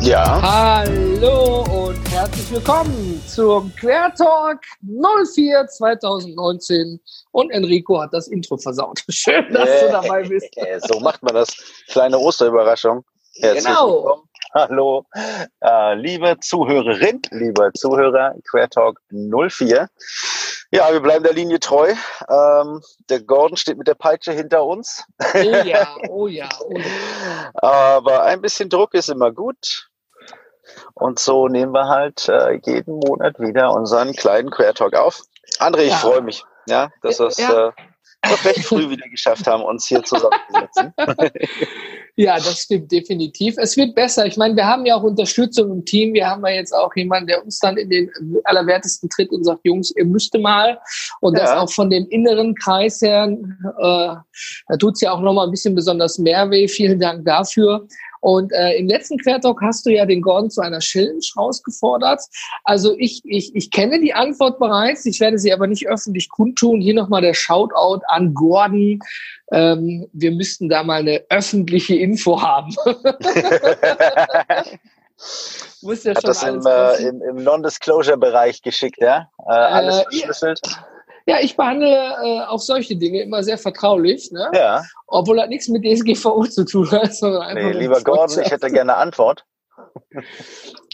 Ja. Hallo und herzlich willkommen zum Quertalk 04 2019. Und Enrico hat das Intro versaut. Schön, dass Äh, du dabei bist. äh, so macht man das. Kleine Osterüberraschung. Herzlich Genau. willkommen. Hallo, äh, liebe Zuhörerin, lieber Zuhörer, Quertalk 04. Ja, wir bleiben der Linie treu. Ähm, der Gordon steht mit der Peitsche hinter uns. Oh ja, oh ja, oh ja. Aber ein bisschen Druck ist immer gut. Und so nehmen wir halt äh, jeden Monat wieder unseren kleinen Quertalk auf. André, ich Ja. freue mich, ja, dass wir es Ja. äh, doch recht früh wieder geschafft haben, uns hier zusammenzusetzen. Ja, das stimmt definitiv. Es wird besser. Ich meine, wir haben ja auch Unterstützung im Team. Wir haben ja jetzt auch jemanden, der uns dann in den Allerwertesten tritt und sagt, Jungs, ihr müsst mal. Und das Ja. auch von dem inneren Kreis her, äh, da tut's ja auch nochmal ein bisschen besonders mehr weh. Vielen Dank dafür. Und äh, im letzten Quertalk hast du ja den Gordon zu einer Challenge rausgefordert. Also ich, ich, ich kenne die Antwort bereits, ich werde sie aber nicht öffentlich kundtun. Hier nochmal der Shoutout an Gordon. Ähm, wir müssten da mal eine öffentliche Info haben. Muss ja Hat das im, alles äh, im, im Non-Disclosure-Bereich geschickt, ja? Äh, alles Äh, verschlüsselt. Ja, ich behandle äh, auch solche Dinge immer sehr vertraulich, ne? Ja, obwohl das nichts mit DSGVO zu tun hat. Sondern einfach nee, lieber Gordon, ich hätte gerne eine Antwort.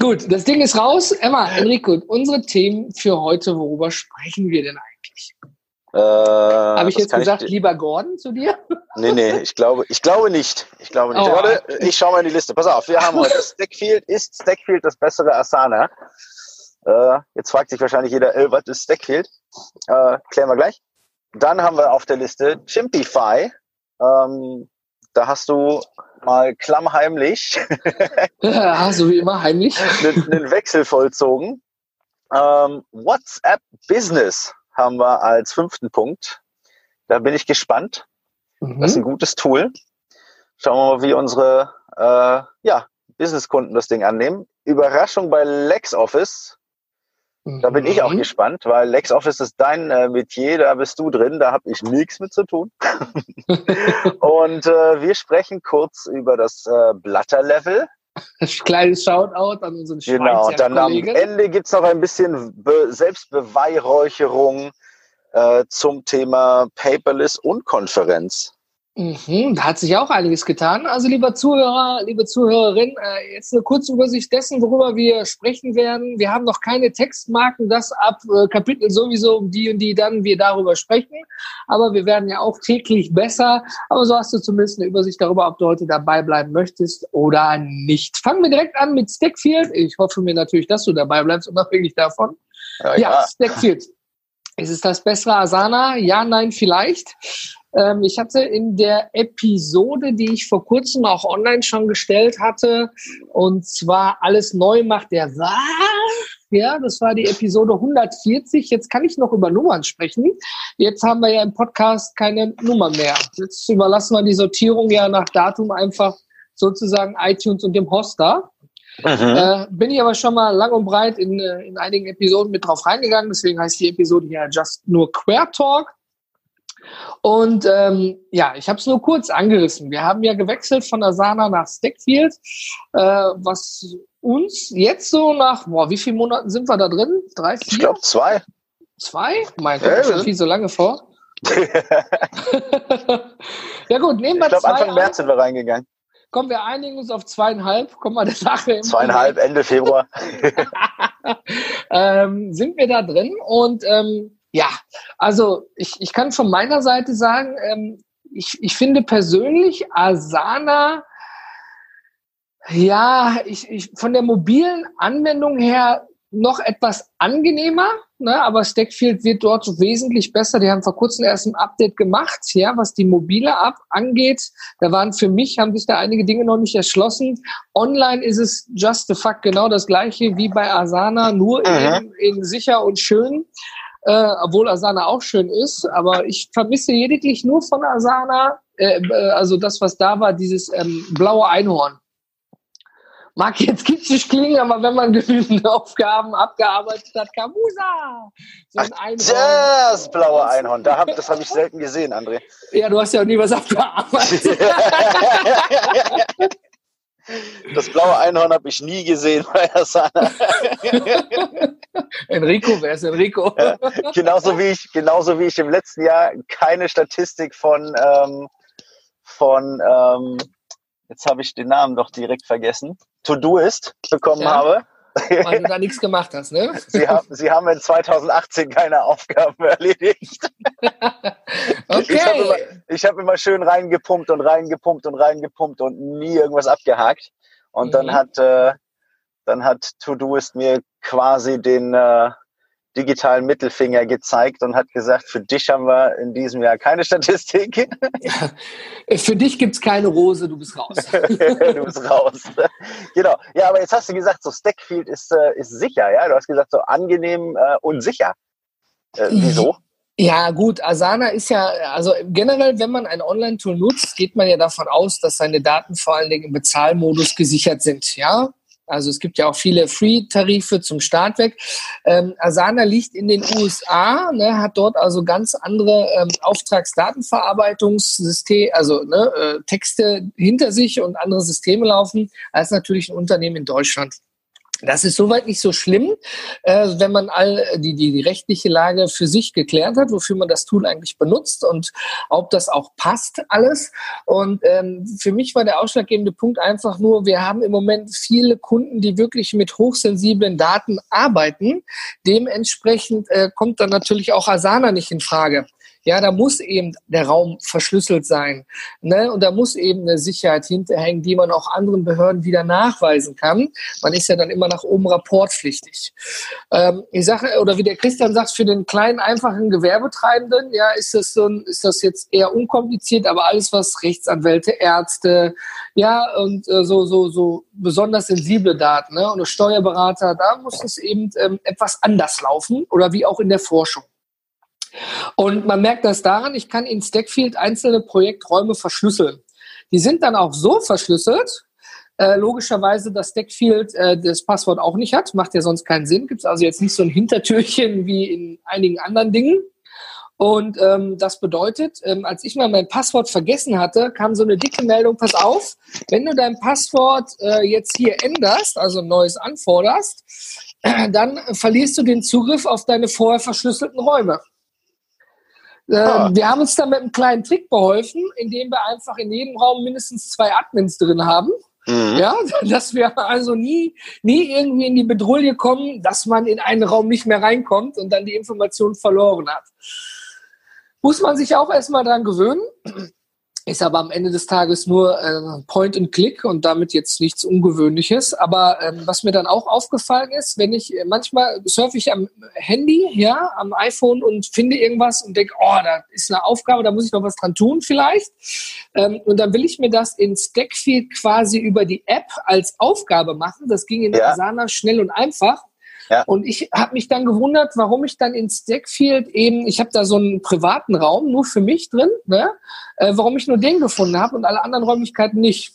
Gut, das Ding ist raus. Emma, Enrico, unsere Themen für heute, worüber sprechen wir denn eigentlich? Äh, Habe ich jetzt gesagt, Ich, lieber Gordon zu dir? nee, nee, ich glaube, ich glaube nicht. Ich glaube nicht. Oh. Warte, ich schaue mal in die Liste. Pass auf, wir haben heute Stackfield. Ist Stackfield das bessere Asana? Äh, jetzt fragt sich wahrscheinlich jeder, äh, was ist Stackfield? Äh, klären wir gleich. Dann haben wir auf der Liste Chimpify. Ähm, da hast du mal klammheimlich Ja, so wie immer, heimlich. einen, Wechsel vollzogen. Ähm, WhatsApp Business haben wir als fünften Punkt. Da bin ich gespannt. Das ist ein Mhm. gutes Tool. Schauen wir mal, wie unsere äh, ja, Businesskunden das Ding annehmen. Überraschung bei LexOffice. Da bin ich auch Mhm. gespannt, weil LexOffice ist dein äh, Metier, da bist du drin, da habe ich nichts mit zu tun. Und äh, wir sprechen kurz über das äh, Blatter-Level. Kleines Shoutout an unseren Genau, und dann am. Ende gibt's noch ein bisschen Be Selbstbeweihräucherung äh, zum Thema Paperless und Konferenz. Mhm, da hat sich auch einiges getan. Also lieber Zuhörer, liebe Zuhörerin, äh, jetzt eine kurze Übersicht dessen, worüber wir sprechen werden. Wir haben noch keine Textmarken, das ab äh, Kapitel sowieso um die und die dann wir darüber sprechen. Aber wir werden ja auch täglich besser. Aber so hast du zumindest eine Übersicht darüber, ob du heute dabei bleiben möchtest oder nicht. Fangen wir direkt an mit Stackfield. Ich hoffe mir natürlich, dass du dabei bleibst, unabhängig davon. Ja, Ja, Stackfield. Ist es das bessere Asana? Ja, nein, vielleicht. Ähm, ich hatte in der Episode, die ich vor kurzem auch online schon gestellt hatte, und zwar alles neu macht der war. Ja, das war die Episode 140. Jetzt kann ich noch über Nummern sprechen. Jetzt haben wir ja im Podcast keine Nummer mehr. Jetzt überlassen wir die Sortierung ja nach Datum einfach sozusagen iTunes und dem Hoster. Mhm. Äh, bin ich aber schon mal lang und breit in, äh, in einigen Episoden mit drauf reingegangen. Deswegen heißt die Episode ja just nur Queer Talk. Und ähm, ja, ich habe es nur kurz angerissen. Wir haben ja gewechselt von Asana nach Stackfield, äh, was uns jetzt so nach, boah, wie viele Monaten sind wir da drin? Drei, vier? Ich glaube zwei. Zwei? Mein Gott, das ist ja. viel so lange vor. ja gut, nehmen wir Ich glaube, zwei Anfang an. März sind wir reingegangen. Kommen wir einigen uns auf zweieinhalb. Kommen wir der Sache im Zweieinhalb, Ende Februar. ähm, sind wir da drin. Und ähm, ja, also ich, ich kann von meiner Seite sagen, ähm, ich, ich finde persönlich Asana, ja, ich, ich, von der mobilen Anwendung her noch etwas angenehmer, ne? aber Stackfield wird dort wesentlich besser. Die haben vor kurzem erst ein Update gemacht, ja, was die mobile App angeht. Da waren für mich, haben sich da einige Dinge noch nicht erschlossen. Online ist es just the fuck genau das gleiche wie bei Asana, nur Mhm. in, in sicher und schön. Äh, obwohl Asana auch schön ist, aber ich vermisse lediglich nur von Asana äh, äh, also das, was da war, dieses ähm, blaue Einhorn. Mag jetzt kitschig klingen, aber wenn man genügend Aufgaben abgearbeitet hat, Kamusa! So ein Ach, Einhorn. Das blaue Einhorn, da hab, das habe ich selten gesehen, André. Ja, du hast ja auch nie was abgearbeitet. Das blaue Einhorn habe ich nie gesehen bei Asana. Enrico, wer ist Enrico? Ja, genauso, wie ich, genauso wie ich im letzten Jahr keine Statistik von, ähm, von ähm, jetzt habe ich den Namen doch direkt vergessen, To-Do-Ist bekommen ja. habe. Weil du da nichts gemacht hast, ne? Sie haben, Sie haben in 2018 keine Aufgaben erledigt. okay. Ich habe immer, hab immer schön reingepumpt und reingepumpt und reingepumpt und nie irgendwas abgehakt. Und mhm. dann hat, äh, dann hat To-Doist mir quasi den, äh, digitalen Mittelfinger gezeigt und hat gesagt, für dich haben wir in diesem Jahr keine Statistik. Ja, für dich gibt es keine Rose, du bist raus. du bist raus. Genau. Ja, aber jetzt hast du gesagt, so Stackfield ist, äh, ist sicher, ja? Du hast gesagt, so angenehm äh, und sicher. Äh, wieso? Ja, gut, Asana ist ja, also generell, wenn man ein Online-Tool nutzt, geht man ja davon aus, dass seine Daten vor allen Dingen im Bezahlmodus gesichert sind. Ja, also es gibt ja auch viele Free-Tarife zum Start weg. Ähm, Asana liegt in den USA, ne, hat dort also ganz andere ähm, Auftragsdatenverarbeitungssysteme, also ne, äh, Texte hinter sich und andere Systeme laufen, als natürlich ein Unternehmen in Deutschland. Das ist soweit nicht so schlimm, äh, wenn man all die, die, die rechtliche Lage für sich geklärt hat, wofür man das Tool eigentlich benutzt und ob das auch passt alles. Und ähm, für mich war der ausschlaggebende Punkt einfach nur, wir haben im Moment viele Kunden, die wirklich mit hochsensiblen Daten arbeiten. Dementsprechend äh, kommt dann natürlich auch Asana nicht in Frage. Ja, da muss eben der Raum verschlüsselt sein. Ne? Und da muss eben eine Sicherheit hinterhängen, die man auch anderen Behörden wieder nachweisen kann. Man ist ja dann immer nach oben rapportpflichtig. Ähm, ich sage, oder wie der Christian sagt, für den kleinen, einfachen Gewerbetreibenden, ja, ist das so ein, ist das jetzt eher unkompliziert, aber alles, was Rechtsanwälte, Ärzte, ja, und äh, so, so, so besonders sensible Daten, ne? Und Steuerberater, da muss es eben ähm, etwas anders laufen oder wie auch in der Forschung. Und man merkt das daran, ich kann in Stackfield einzelne Projekträume verschlüsseln. Die sind dann auch so verschlüsselt, äh, logischerweise, dass Stackfield äh, das Passwort auch nicht hat, macht ja sonst keinen Sinn. Gibt es also jetzt nicht so ein Hintertürchen wie in einigen anderen Dingen. Und ähm, das bedeutet, ähm, als ich mal mein Passwort vergessen hatte, kam so eine dicke Meldung, pass auf, wenn du dein Passwort äh, jetzt hier änderst, also ein neues anforderst, dann verlierst du den Zugriff auf deine vorher verschlüsselten Räume. Äh, ah. Wir haben uns da mit einem kleinen Trick beholfen, indem wir einfach in jedem Raum mindestens zwei Admins drin haben. Mhm. Ja, dass wir also nie, nie irgendwie in die Bedrohung kommen, dass man in einen Raum nicht mehr reinkommt und dann die Information verloren hat. Muss man sich auch erstmal dran gewöhnen ist aber am Ende des Tages nur äh, Point and Click und damit jetzt nichts Ungewöhnliches. Aber ähm, was mir dann auch aufgefallen ist, wenn ich äh, manchmal surfe ich am Handy, ja, am iPhone und finde irgendwas und denke, oh, da ist eine Aufgabe, da muss ich noch was dran tun vielleicht. Ähm, und dann will ich mir das in Stackfield quasi über die App als Aufgabe machen. Das ging in ja. Asana schnell und einfach. Ja. Und ich habe mich dann gewundert, warum ich dann in Stackfield eben, ich habe da so einen privaten Raum nur für mich drin, ne? Äh, warum ich nur den gefunden habe und alle anderen Räumlichkeiten nicht.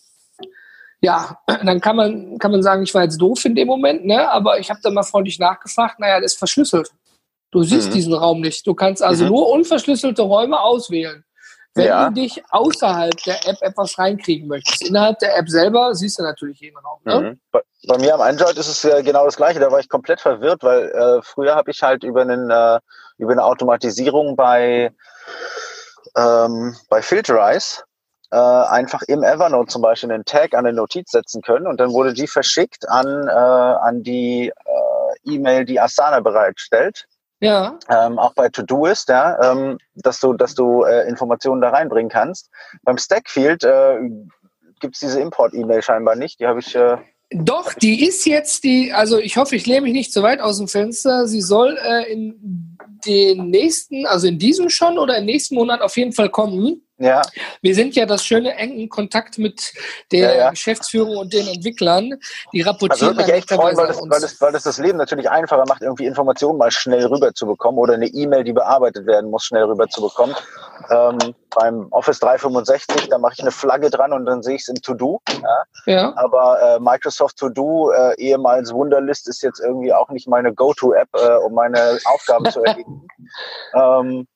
Ja, dann kann man, kann man sagen, ich war jetzt doof in dem Moment, ne? aber ich habe dann mal freundlich nachgefragt, naja, das ist verschlüsselt. Du siehst mhm. diesen Raum nicht. Du kannst also mhm. nur unverschlüsselte Räume auswählen. Wenn ja. du dich außerhalb der App etwas reinkriegen möchtest, innerhalb der App selber siehst du natürlich jeden Raum. Ne? Mhm. Bei, mir am Android ist es äh, genau das Gleiche. Da war ich komplett verwirrt, weil äh, früher habe ich halt über, einen, äh, über eine Automatisierung bei, ähm, bei Filterize äh, einfach im Evernote zum Beispiel einen Tag an eine Notiz setzen können und dann wurde die verschickt an, äh, an die äh, E-Mail, die Asana bereitstellt. Ja. Ähm, auch bei Todoist, ja, ähm, dass du, dass du äh, Informationen da reinbringen kannst. Beim Stackfield äh, gibt es diese Import-E-Mail scheinbar nicht. Die habe ich. Doch, die ist jetzt die, also ich hoffe, ich lehne mich nicht zu weit aus dem Fenster. Sie soll äh, in den nächsten, also in diesem schon oder im nächsten Monat auf jeden Fall kommen. Ja. Wir sind ja das schöne engen Kontakt mit der ja, ja. Geschäftsführung und den Entwicklern. Die rapportieren also echt freuen, weil das, weil, das, weil das das Leben natürlich einfacher macht, irgendwie Informationen mal schnell rüber zu bekommen oder eine E-Mail, die bearbeitet werden muss, schnell rüber zu bekommen. Ähm, beim Office 365, da mache ich eine Flagge dran und dann sehe ich es in To-Do. Ja. ja. Aber äh, Microsoft To-Do, äh, ehemals Wunderlist, ist jetzt irgendwie auch nicht meine Go-To-App, äh, um meine Aufgaben zu erledigen. Ähm,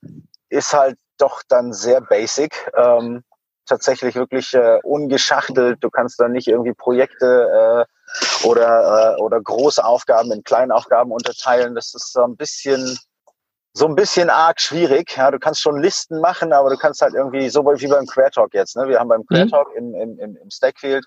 ist halt doch dann sehr basic. Ähm, tatsächlich wirklich äh, ungeschachtelt. Du kannst da nicht irgendwie Projekte äh, oder, äh, oder große Aufgaben in kleine Aufgaben unterteilen. Das ist so ein bisschen so ein bisschen arg schwierig. Ja, du kannst schon Listen machen, aber du kannst halt irgendwie so wie beim Quertalk jetzt. Ne? Wir haben beim mhm. Quertalk im, im, im Stackfield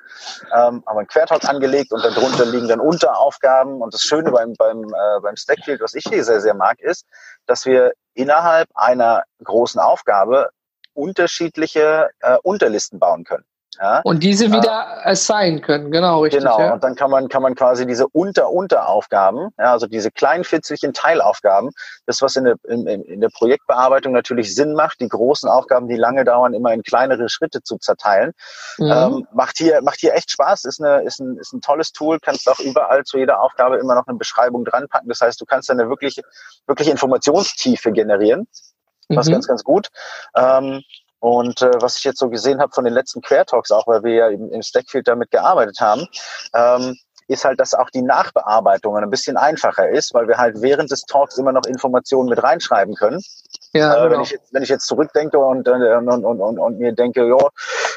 ähm, haben einen Quertalk angelegt und darunter liegen dann Unteraufgaben. Und das Schöne beim beim äh, beim Stackfield, was ich hier sehr sehr mag, ist, dass wir innerhalb einer großen Aufgabe unterschiedliche äh, Unterlisten bauen können. Ja? Und diese wieder äh, assignen können, genau, richtig. Genau, ja. und dann kann man, kann man quasi diese Unter-Unteraufgaben, ja, also diese kleinfitzigen Teilaufgaben, das, was in der, in, in der Projektbearbeitung natürlich Sinn macht, die großen Aufgaben, die lange dauern, immer in kleinere Schritte zu zerteilen, mhm. ähm, macht hier, macht hier echt Spaß, ist, eine, ist, ein, ist ein tolles Tool, kannst auch überall zu jeder Aufgabe immer noch eine Beschreibung dran packen. Das heißt, du kannst dann eine wirklich, wirklich Informationstiefe generieren was mhm. ganz, ganz gut. Ähm, und äh, was ich jetzt so gesehen habe von den letzten Quertalks, auch weil wir ja im, im Stackfield damit gearbeitet haben, ähm, ist halt, dass auch die Nachbearbeitung ein bisschen einfacher ist, weil wir halt während des Talks immer noch Informationen mit reinschreiben können. Ja, äh, genau. wenn, ich jetzt, wenn ich jetzt zurückdenke und, und, und, und, und mir denke, jo,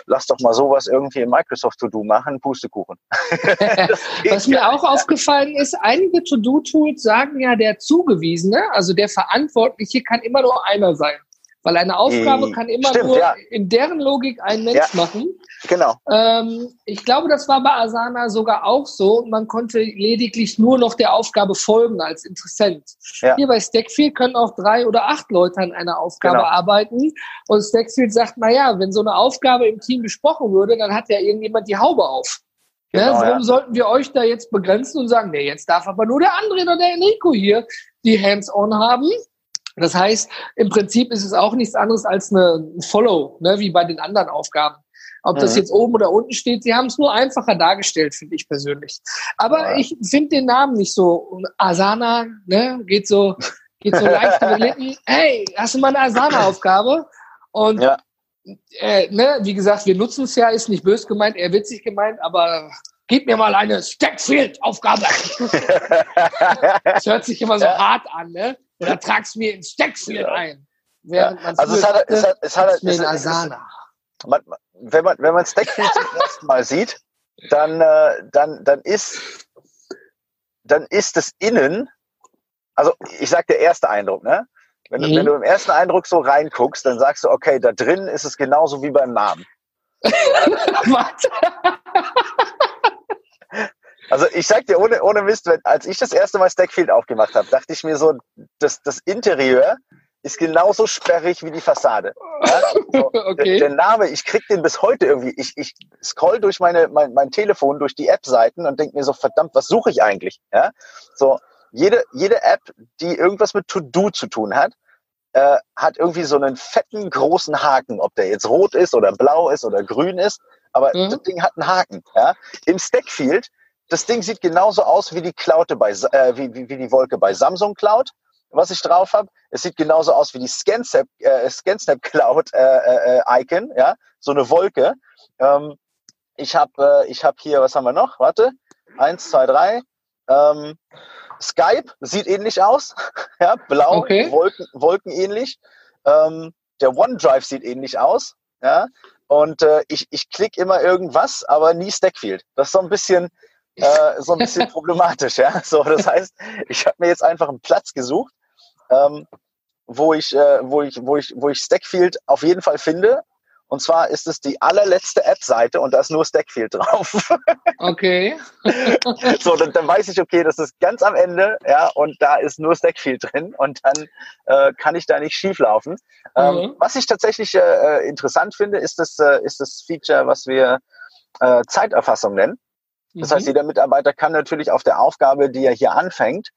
lass doch mal sowas irgendwie in Microsoft To-Do machen, Pustekuchen. Was mir auch aufgefallen ist, einige To-Do-Tools sagen ja, der Zugewiesene, also der Verantwortliche, kann immer nur einer sein. Weil eine Aufgabe hm, kann immer Stimmt, nur ja. in deren Logik ein Mensch ja, machen. Genau. Ähm, ich glaube, das war bei Asana sogar auch so. Man konnte lediglich nur noch der Aufgabe folgen als Interessent. Ja. Hier bei Stackfield können auch drei oder acht Leute an einer Aufgabe genau. arbeiten. Und Stackfield sagt, na ja, wenn so eine Aufgabe im Team besprochen würde, dann hat ja irgendjemand die Haube auf. Genau, ja, warum sollten wir euch da jetzt begrenzen und sagen, nee, jetzt darf aber nur der andere oder der Enrico hier die Hands-on haben? Das heißt, im Prinzip ist es auch nichts anderes als eine Follow, ne, wie bei den anderen Aufgaben. Ob das mhm. jetzt oben oder unten steht, sie haben es nur einfacher dargestellt, finde ich persönlich. Aber ja. ich finde den Namen nicht so. Asana, ne, geht so, geht so leicht über Lippen. Hey, hast du mal eine Asana-Aufgabe? Und ja. äh, ne, wie gesagt, wir nutzen es ja, ist nicht bös gemeint, eher witzig gemeint, aber gib mir mal eine Stackfield-Aufgabe. das hört sich immer so ja. hart an, ne? Oder trag's mir ins Stackfield ein. Während man also es hat, es hat, es hat, es hat, Asana. Man, wenn man, wenn man Stackfield zum ersten Mal sieht, dann, äh, dann, dann ist, dann ist das Innen, also ich sag der erste Eindruck, ne? Wenn, mhm. wenn du im ersten Eindruck so reinguckst, dann sagst du, okay, da drin ist es genauso wie beim Namen. Was? Also ich sag dir ohne, ohne Mist, wenn, als ich das erste Mal Stackfield aufgemacht habe, dachte ich mir so, das, das Interieur ist genauso sperrig wie die Fassade. Ja? So, okay. der, der, Name, ich krieg den bis heute irgendwie. Ich, ich scroll durch meine, mein, mein Telefon, durch die App-Seiten und denke mir so, verdammt, was suche ich eigentlich? Ja? So, jede, jede App, die irgendwas mit To-Do zu tun hat, äh, hat irgendwie so einen fetten, großen Haken, ob der jetzt rot ist oder blau ist oder grün ist. Aber mhm. das Ding hat einen Haken. Ja? Im Stackfield das Ding sieht genauso aus wie die Cloud bei, äh, wie, wie, wie die Wolke bei Samsung Cloud, was ich drauf habe. Es sieht genauso aus wie die ScanSnap, äh, ScanSnap Cloud äh, äh, Icon, ja, so eine Wolke. Ähm, ich habe äh, ich hab hier, was haben wir noch? Warte, eins, zwei, drei. Ähm, Skype sieht ähnlich aus, ja, blau, okay. Wolken, Wolken ähnlich. Ähm, der OneDrive sieht ähnlich aus, ja. Und äh, ich, ich klicke immer irgendwas, aber nie Stackfield. Das ist so ein bisschen, äh, so ein bisschen problematisch. Ja? So, das heißt, ich habe mir jetzt einfach einen Platz gesucht, ähm, wo ich, äh, wo ich, wo ich, wo ich Stackfield auf jeden Fall finde. Und zwar ist es die allerletzte App-Seite und da ist nur Stackfield drauf. Okay. so, dann, dann weiß ich, okay, das ist ganz am Ende, ja, und da ist nur Stackfield drin und dann äh, kann ich da nicht schief laufen. Ähm, mhm. was ich tatsächlich äh, interessant finde, ist das, äh, ist das Feature, was wir äh, Zeiterfassung nennen. Das mhm. heißt, jeder Mitarbeiter kann natürlich auf der Aufgabe, die er hier anfängt,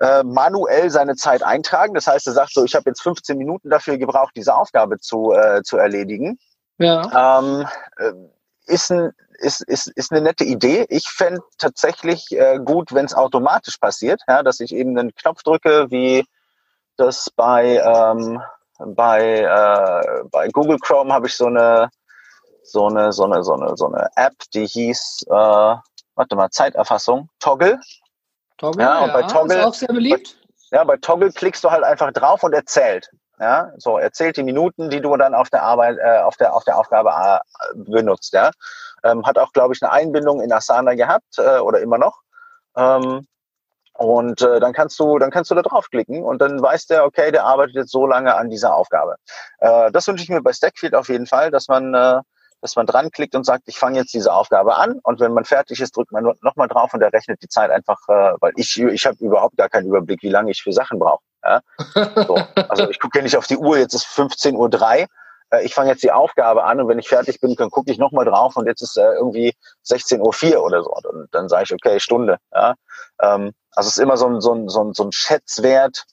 äh, manuell seine Zeit eintragen. Das heißt, er sagt so, ich habe jetzt 15 Minuten dafür gebraucht, diese Aufgabe zu, äh, zu erledigen. Ja. Ähm, äh, ist, ein, ist, ist, ist eine nette Idee. Ich fände tatsächlich äh, gut, wenn es automatisch passiert, ja, dass ich eben einen Knopf drücke, wie das bei, ähm, bei, äh, bei Google Chrome habe ich so eine, so eine, so eine, so eine, so eine App, die hieß, äh, warte mal, Zeiterfassung, Toggle. Toggle, ja, und ja, bei Toggle, ist auch sehr beliebt. Bei, ja, bei Toggle klickst du halt einfach drauf und er zählt. Ja, so er zählt die Minuten, die du dann auf der Arbeit, äh, auf der auf der Aufgabe äh, benutzt. Ja, ähm, hat auch glaube ich eine Einbindung in Asana gehabt äh, oder immer noch. Ähm, und äh, dann kannst du, dann kannst du da draufklicken und dann weiß der, okay, der arbeitet jetzt so lange an dieser Aufgabe. Äh, das wünsche ich mir bei Stackfield auf jeden Fall, dass man äh, dass man dran klickt und sagt, ich fange jetzt diese Aufgabe an und wenn man fertig ist, drückt man nochmal drauf und der rechnet die Zeit einfach, äh, weil ich, ich habe überhaupt gar keinen Überblick, wie lange ich für Sachen brauche. Ja? So. Also ich gucke ja nicht auf die Uhr, jetzt ist 15.03 Uhr, äh, ich fange jetzt die Aufgabe an und wenn ich fertig bin, dann gucke ich nochmal drauf und jetzt ist äh, irgendwie 16.04 Uhr oder so. Und dann sage ich, okay, Stunde. Ja? Ähm, also es ist immer so ein, so ein, so ein, so ein Schätzwert,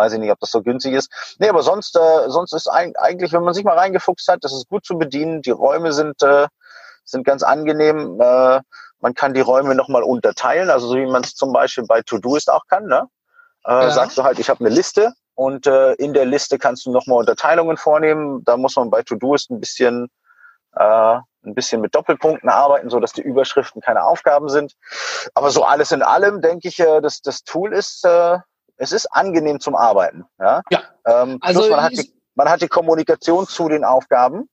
weiß ich nicht, ob das so günstig ist. Nee, aber sonst, äh, sonst ist eigentlich, wenn man sich mal reingefuchst hat, das ist gut zu bedienen. Die Räume sind, äh, sind ganz angenehm. Äh, man kann die Räume nochmal unterteilen, also so wie man es zum Beispiel bei To-Do-Ist auch kann. Ne? Äh, ja. Sagst du halt, ich habe eine Liste und äh, in der Liste kannst du nochmal Unterteilungen vornehmen. Da muss man bei To-Do-Ist ein bisschen äh, ein bisschen mit Doppelpunkten arbeiten, so dass die Überschriften keine Aufgaben sind. Aber so alles in allem denke ich, äh, dass das Tool ist äh, es ist angenehm zum Arbeiten. Ja. ja. Ähm, also man hat, die, man hat die Kommunikation zu den Aufgaben.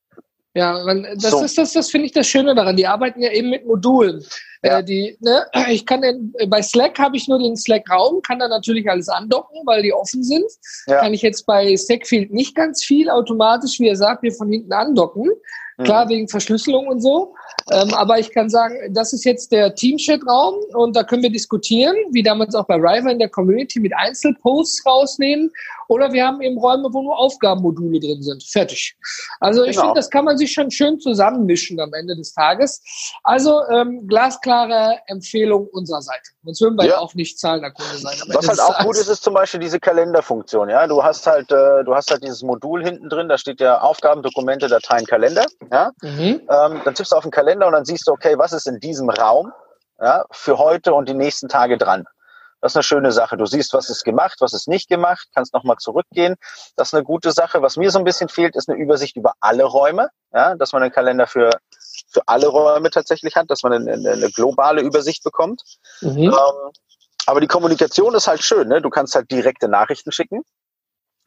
Ja, man, das so. ist das, das finde ich das Schöne daran. Die arbeiten ja eben mit Modulen. Ja. Äh, die, ne, ich kann den, bei Slack habe ich nur den Slack-Raum, kann da natürlich alles andocken, weil die offen sind. Ja. Kann ich jetzt bei Stackfield nicht ganz viel automatisch, wie er sagt, mir von hinten andocken. Klar, wegen Verschlüsselung und so. Ähm, aber ich kann sagen, das ist jetzt der Teamchat-Raum und da können wir diskutieren, wie damals auch bei Rival in der Community mit Einzelposts rausnehmen. Oder wir haben eben Räume, wo nur Aufgabenmodule drin sind. Fertig. Also ich genau. finde, das kann man sich schon schön zusammenmischen am Ende des Tages. Also ähm, glasklare Empfehlung unserer Seite. Sonst würden wir ja. auch nicht zahlender Kunde sein. Was halt auch gut ist, ist zum Beispiel diese Kalenderfunktion. Ja, du hast halt, äh, du hast halt dieses Modul hinten drin. Da steht ja Aufgaben, Dokumente, Dateien, Kalender. Ja, mhm. ähm, dann tippst du auf den Kalender und dann siehst du, okay, was ist in diesem Raum ja, für heute und die nächsten Tage dran. Das ist eine schöne Sache. Du siehst, was ist gemacht, was ist nicht gemacht, kannst nochmal zurückgehen. Das ist eine gute Sache. Was mir so ein bisschen fehlt, ist eine Übersicht über alle Räume, ja, dass man einen Kalender für, für alle Räume tatsächlich hat, dass man eine, eine globale Übersicht bekommt. Mhm. Ähm, aber die Kommunikation ist halt schön. Ne? Du kannst halt direkte Nachrichten schicken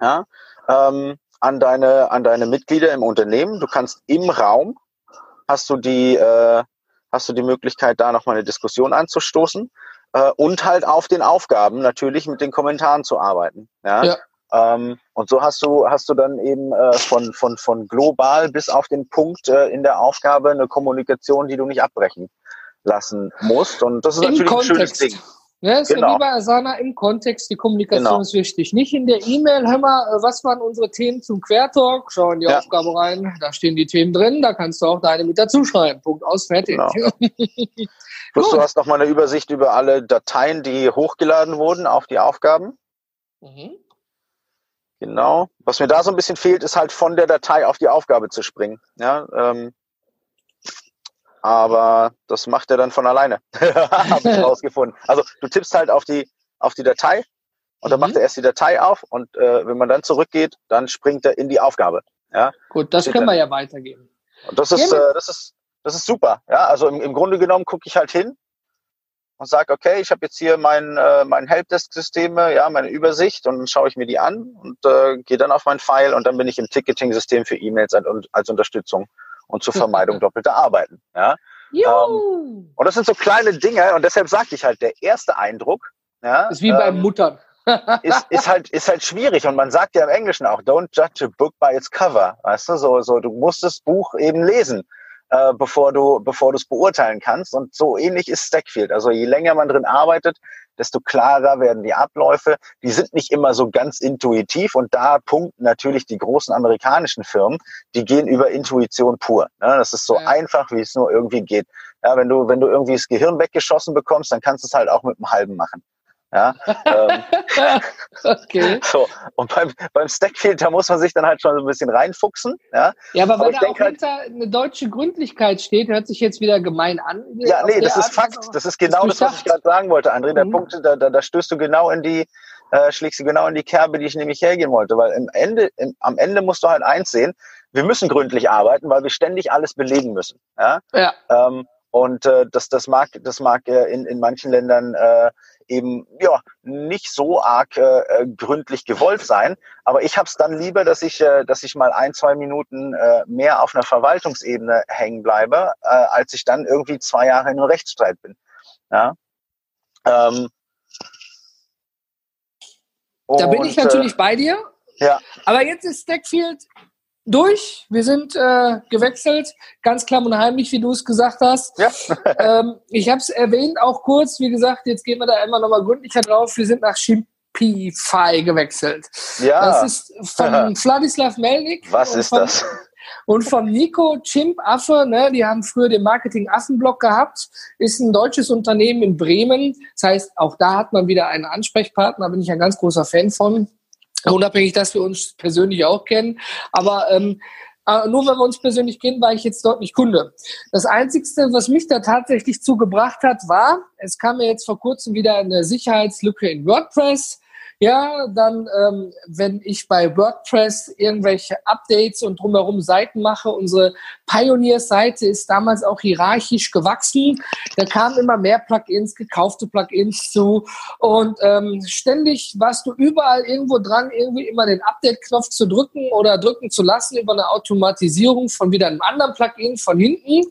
ja, ähm, an, deine, an deine Mitglieder im Unternehmen. Du kannst im Raum, hast du die, äh, hast du die Möglichkeit, da nochmal eine Diskussion anzustoßen äh, und halt auf den Aufgaben natürlich mit den Kommentaren zu arbeiten. Ja. ja. Ähm, und so hast du hast du dann eben äh, von von von global bis auf den Punkt äh, in der Aufgabe eine Kommunikation, die du nicht abbrechen lassen musst. Und das ist Im natürlich Kontext. ein schönes Ding. Ja, ist genau. ja wie bei Asana im Kontext, die Kommunikation genau. ist wichtig. Nicht in der E-Mail, hör mal, äh, was waren unsere Themen zum Quertalk? Schau in die ja. Aufgabe rein, da stehen die Themen drin, da kannst du auch deine mit dazu schreiben. Punkt aus, fertig. Genau. Plus du hast noch mal eine Übersicht über alle Dateien, die hochgeladen wurden auf die Aufgaben. Mhm. Genau. Was mir da so ein bisschen fehlt, ist halt von der Datei auf die Aufgabe zu springen. Ja, ähm, aber das macht er dann von alleine. Habe ich rausgefunden. Also du tippst halt auf die, auf die Datei und dann mhm. macht er erst die Datei auf und äh, wenn man dann zurückgeht, dann springt er in die Aufgabe. Ja? Gut, das können wir ja weitergeben. Und das ist, äh, das ist, das ist super. Ja, also im, im Grunde genommen gucke ich halt hin und sage, okay, ich habe jetzt hier mein, äh, mein Helpdesk-Systeme, ja, meine Übersicht und dann schaue ich mir die an und äh, gehe dann auf mein File und dann bin ich im Ticketing-System für E-Mails als, als Unterstützung und zur Vermeidung doppelter Arbeiten. Ja? Ähm, und das sind so kleine Dinge und deshalb sagte ich halt, der erste Eindruck ja, ist wie ähm, bei Muttern. ist, ist halt ist halt schwierig und man sagt ja im Englischen auch don't judge a book by its cover weißt du so so du musst das Buch eben lesen äh, bevor du bevor du es beurteilen kannst. Und so ähnlich ist Stackfield. Also je länger man drin arbeitet, desto klarer werden die Abläufe. Die sind nicht immer so ganz intuitiv und da punkten natürlich die großen amerikanischen Firmen, die gehen über Intuition pur. Ne? Das ist so ja. einfach, wie es nur irgendwie geht. Ja, wenn du, wenn du irgendwie das Gehirn weggeschossen bekommst, dann kannst du es halt auch mit einem halben machen. Ja, ähm, okay. so. Und beim, beim Stackfield, da muss man sich dann halt schon so ein bisschen reinfuchsen. Ja, Ja, aber, Aber ich da auch halt- hinter eine deutsche Gründlichkeit steht, hört sich jetzt wieder gemein an. ja nee, der das ist Art, Fakt. aber- Das ist genau ist das, was ich gerade sagen wollte, André. Der Mhm. Punkt, da, da, da stößt du genau in die, äh, schlägst du genau in die Kerbe, die ich nämlich hergehen wollte. Weil im Ende, im, am Ende musst du halt eins sehen, wir müssen gründlich arbeiten, weil wir ständig alles belegen müssen. Ja? Ja. Ähm, und äh, das, das mag, das mag äh, in, in manchen Ländern äh, eben ja nicht so arg äh, äh, gründlich gewollt sein. Aber ich habe es dann lieber, dass ich, äh, dass ich mal ein, zwei Minuten äh, mehr auf einer Verwaltungsebene hängen bleibe, äh, als ich dann irgendwie zwei Jahre in einem Rechtsstreit bin. Ja. Ähm, Da bin ich und, natürlich bei dir. Äh, ja, Aber jetzt ist Stackfield durch. Wir sind äh, gewechselt, ganz klamm und heimlich, wie du es gesagt hast. ja. ähm, ich habe es erwähnt, auch kurz. Wie gesagt, jetzt gehen wir da immer noch mal gründlicher drauf. Wir sind nach Shopify gewechselt. ja. Das ist von Vladislav Melnik. Was ist von, das? Und vom Nico Chimp Affe, ne, die haben früher den Marketing Affenblock gehabt, ist ein deutsches Unternehmen in Bremen. Das heißt, auch da hat man wieder einen Ansprechpartner, bin ich ein ganz großer Fan von. Unabhängig, dass wir uns persönlich auch kennen. Aber ähm, äh, nur weil wir uns persönlich kennen, war ich jetzt dort nicht Kunde. Das Einzigste, was mich da tatsächlich zugebracht hat, war, es kam mir jetzt vor kurzem wieder eine Sicherheitslücke in WordPress. Ja, dann, ähm, wenn ich bei WordPress irgendwelche Updates und drumherum Seiten mache, unsere Pioneer-Seite ist damals auch hierarchisch gewachsen. Da kamen immer mehr Plugins, gekaufte Plugins zu und ähm, ständig warst du überall irgendwo dran, irgendwie immer den Update-Knopf zu drücken oder drücken zu lassen über eine Automatisierung von wieder einem anderen Plugin von hinten.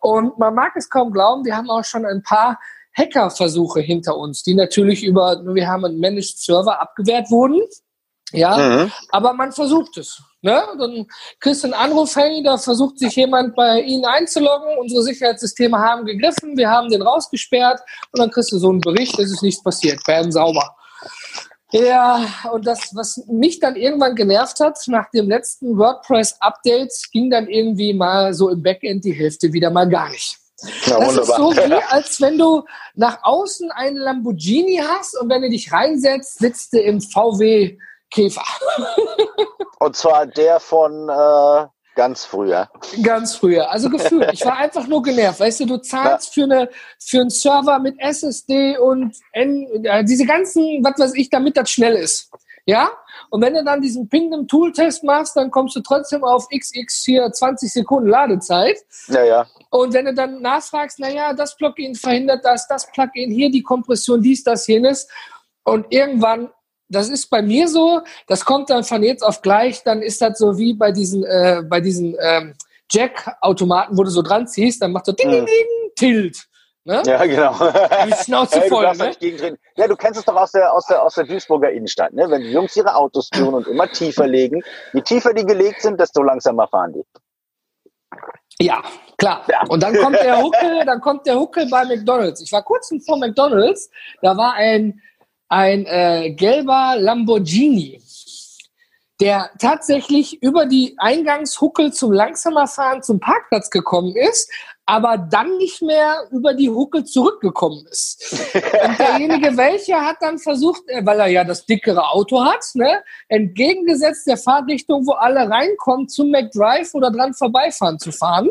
Und man mag es kaum glauben, wir haben auch schon ein paar Hackerversuche hinter uns, die natürlich über, wir haben einen Managed Server abgewehrt wurden. Ja, Mhm. aber man versucht es. Ne? Dann kriegst du einen Anruf, hey, da versucht sich jemand bei Ihnen einzuloggen, unsere Sicherheitssysteme haben gegriffen, wir haben den rausgesperrt und dann kriegst du so einen Bericht, es ist nichts passiert, bam, sauber. Ja, und das, was mich dann irgendwann genervt hat, nach dem letzten WordPress-Update ging dann irgendwie mal so im Backend die Hälfte wieder mal gar nicht. Na, Das ist so wunderbar. wie, als wenn du nach außen einen Lamborghini hast und wenn du dich reinsetzt, sitzt du im VW Käfer. Und zwar der von äh, ganz früher. Ganz früher. Also gefühlt. Ich war einfach nur genervt. Weißt du, du zahlst für, eine, für einen Server mit SSD und N, ja, diese ganzen, was weiß ich, damit das schnell ist. Ja? Und wenn du dann diesen Pingdom Tool-Test machst, dann kommst du trotzdem auf XX hier 20 Sekunden Ladezeit. Ja, ja. Und wenn du dann nachfragst, naja, das Plugin verhindert das, das Plugin hier, die Kompression, dies, das, jenes. Und irgendwann, das ist bei mir so, das kommt dann von jetzt auf gleich, dann ist das so wie bei diesen, äh, bei diesen ähm, Jack-Automaten, wo du so dran ziehst, dann macht so ding, ding, Mhm. ding, tilt. Ne? Ja, genau. Die Schnauze Hey, du voll, ne? Ja, du kennst es doch aus der, aus der, aus der Duisburger Innenstadt, ne? Wenn die Jungs ihre Autos tun und immer tiefer legen, je tiefer die gelegt sind, desto langsamer fahren die. Ja, klar. Ja. Und dann kommt der Huckel, dann kommt der Huckel bei McDonalds. Ich war kurz vor McDonalds, da war ein, ein äh, gelber Lamborghini, der tatsächlich über die Eingangshuckel zum langsamer Fahren zum Parkplatz gekommen ist, aber dann nicht mehr über die Huckel zurückgekommen ist. Und derjenige, welcher hat dann versucht, äh, weil er ja das dickere Auto hat, ne, entgegengesetzt der Fahrtrichtung, wo alle reinkommen, zum McDrive oder dran vorbeifahren zu fahren.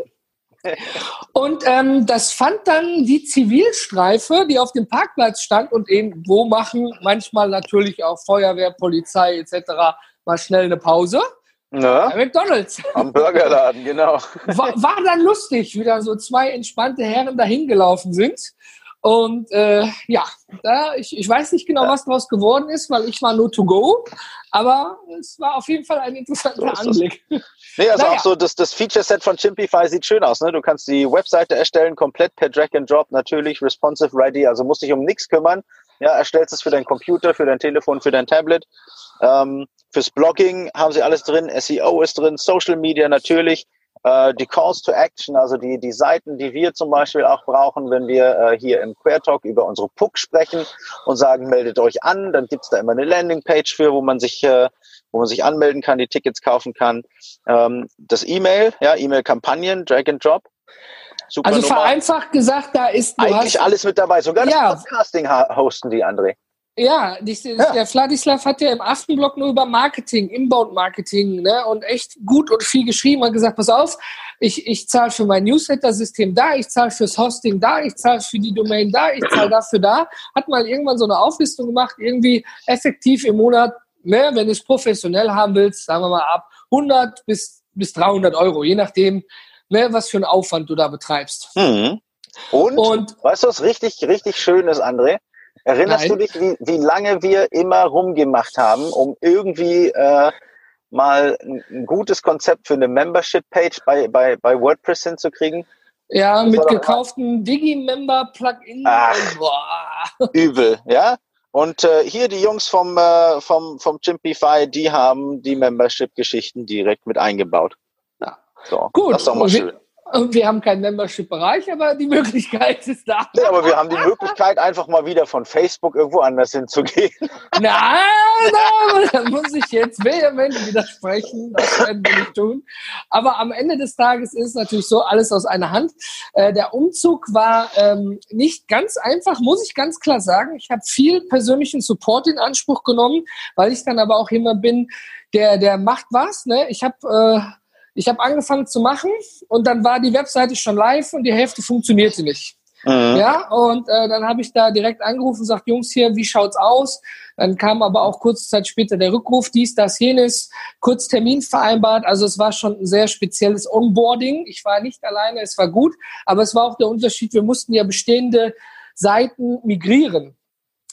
Und ähm, das fand dann die Zivilstreife, die auf dem Parkplatz stand und eben wo machen manchmal natürlich auch Feuerwehr, Polizei etc. mal schnell eine Pause. Bei Ne? McDonalds. Am Burgerladen, genau. War, war dann lustig, wie da so zwei entspannte Herren dahin gelaufen sind. Und äh, ja, da, ich, ich weiß nicht genau, was daraus geworden ist, weil ich war nur to go. Aber es war auf jeden Fall ein interessanter So ist das. Anblick. Nee, also Naja. auch so, das, das Feature-Set von Chimpify sieht schön aus, ne? Du kannst die Webseite erstellen, komplett per Drag and Drop, natürlich responsive ready, also musst dich um nichts kümmern. Ja, erstellst es für deinen Computer, für dein Telefon, für dein Tablet. Ähm, fürs Blogging haben sie alles drin, SEO ist drin, Social Media natürlich, äh, die Calls to Action, also die, die Seiten, die wir zum Beispiel auch brauchen, wenn wir äh, hier im Queer Talk über unsere PUC sprechen und sagen, meldet euch an, dann gibt's da immer eine Landingpage für, wo man sich, äh, wo man sich anmelden kann, die Tickets kaufen kann. Ähm, das E-Mail, ja, E-Mail-Kampagnen, Drag and Drop. Super Also Nummer. vereinfacht gesagt, da ist Eigentlich hast, alles mit dabei. Sogar Ja. das Podcasting hosten die, André. Ja, die, ja, der Vladislav hat ja im Aftenblog nur über Marketing, Inbound-Marketing, ne, und echt gut und viel geschrieben und gesagt, pass auf, ich, ich zahle für mein Newsletter-System da, ich zahle fürs Hosting da, ich zahle für die Domain da, ich zahle dafür da. Hat mal irgendwann so eine Auflistung gemacht, irgendwie effektiv im Monat, ne, wenn du es professionell haben willst, sagen wir mal ab 100 bis, bis 300 Euro, je nachdem, ne, was für einen Aufwand du da betreibst. Mhm. Und, und weißt du, was richtig, richtig schön ist, André? Erinnerst Nein. du dich, wie, wie lange wir immer rumgemacht haben, um irgendwie äh, mal ein, gutes Konzept für eine Membership-Page bei, bei, bei WordPress hinzukriegen? Ja, das mit gekauften Digi-Member-Plugin. Übel, ja? Und äh, hier die Jungs vom, äh, vom, vom Chimpify, die haben die Membership-Geschichten direkt mit eingebaut. Ja. So, Gut. Das ist doch mal schön. Wir haben keinen Membership-Bereich, aber die Möglichkeit ist da. Ja, aber wir haben die Möglichkeit, einfach mal wieder von Facebook irgendwo anders hinzugehen. Nein, nein, da muss ich jetzt vehement widersprechen. Das werden wir nicht tun. Aber am Ende des Tages ist natürlich so alles aus einer Hand. Äh, der Umzug war ähm, nicht ganz einfach, muss ich ganz klar sagen. Ich habe viel persönlichen Support in Anspruch genommen, weil ich dann aber auch jemand bin, der, der macht was. Ne? Ich habe... Äh, ich habe angefangen zu machen und dann war die Webseite schon live und die Hälfte funktionierte nicht. Mhm. Ja, und äh, dann habe ich da direkt angerufen und gesagt, Jungs hier, wie schaut's aus? Dann kam aber auch kurze Zeit später der Rückruf, dies, das, jenes, kurz Termin vereinbart. Also es war schon ein sehr spezielles Onboarding. Ich war nicht alleine, es war gut, aber es war auch der Unterschied, wir mussten ja bestehende Seiten migrieren.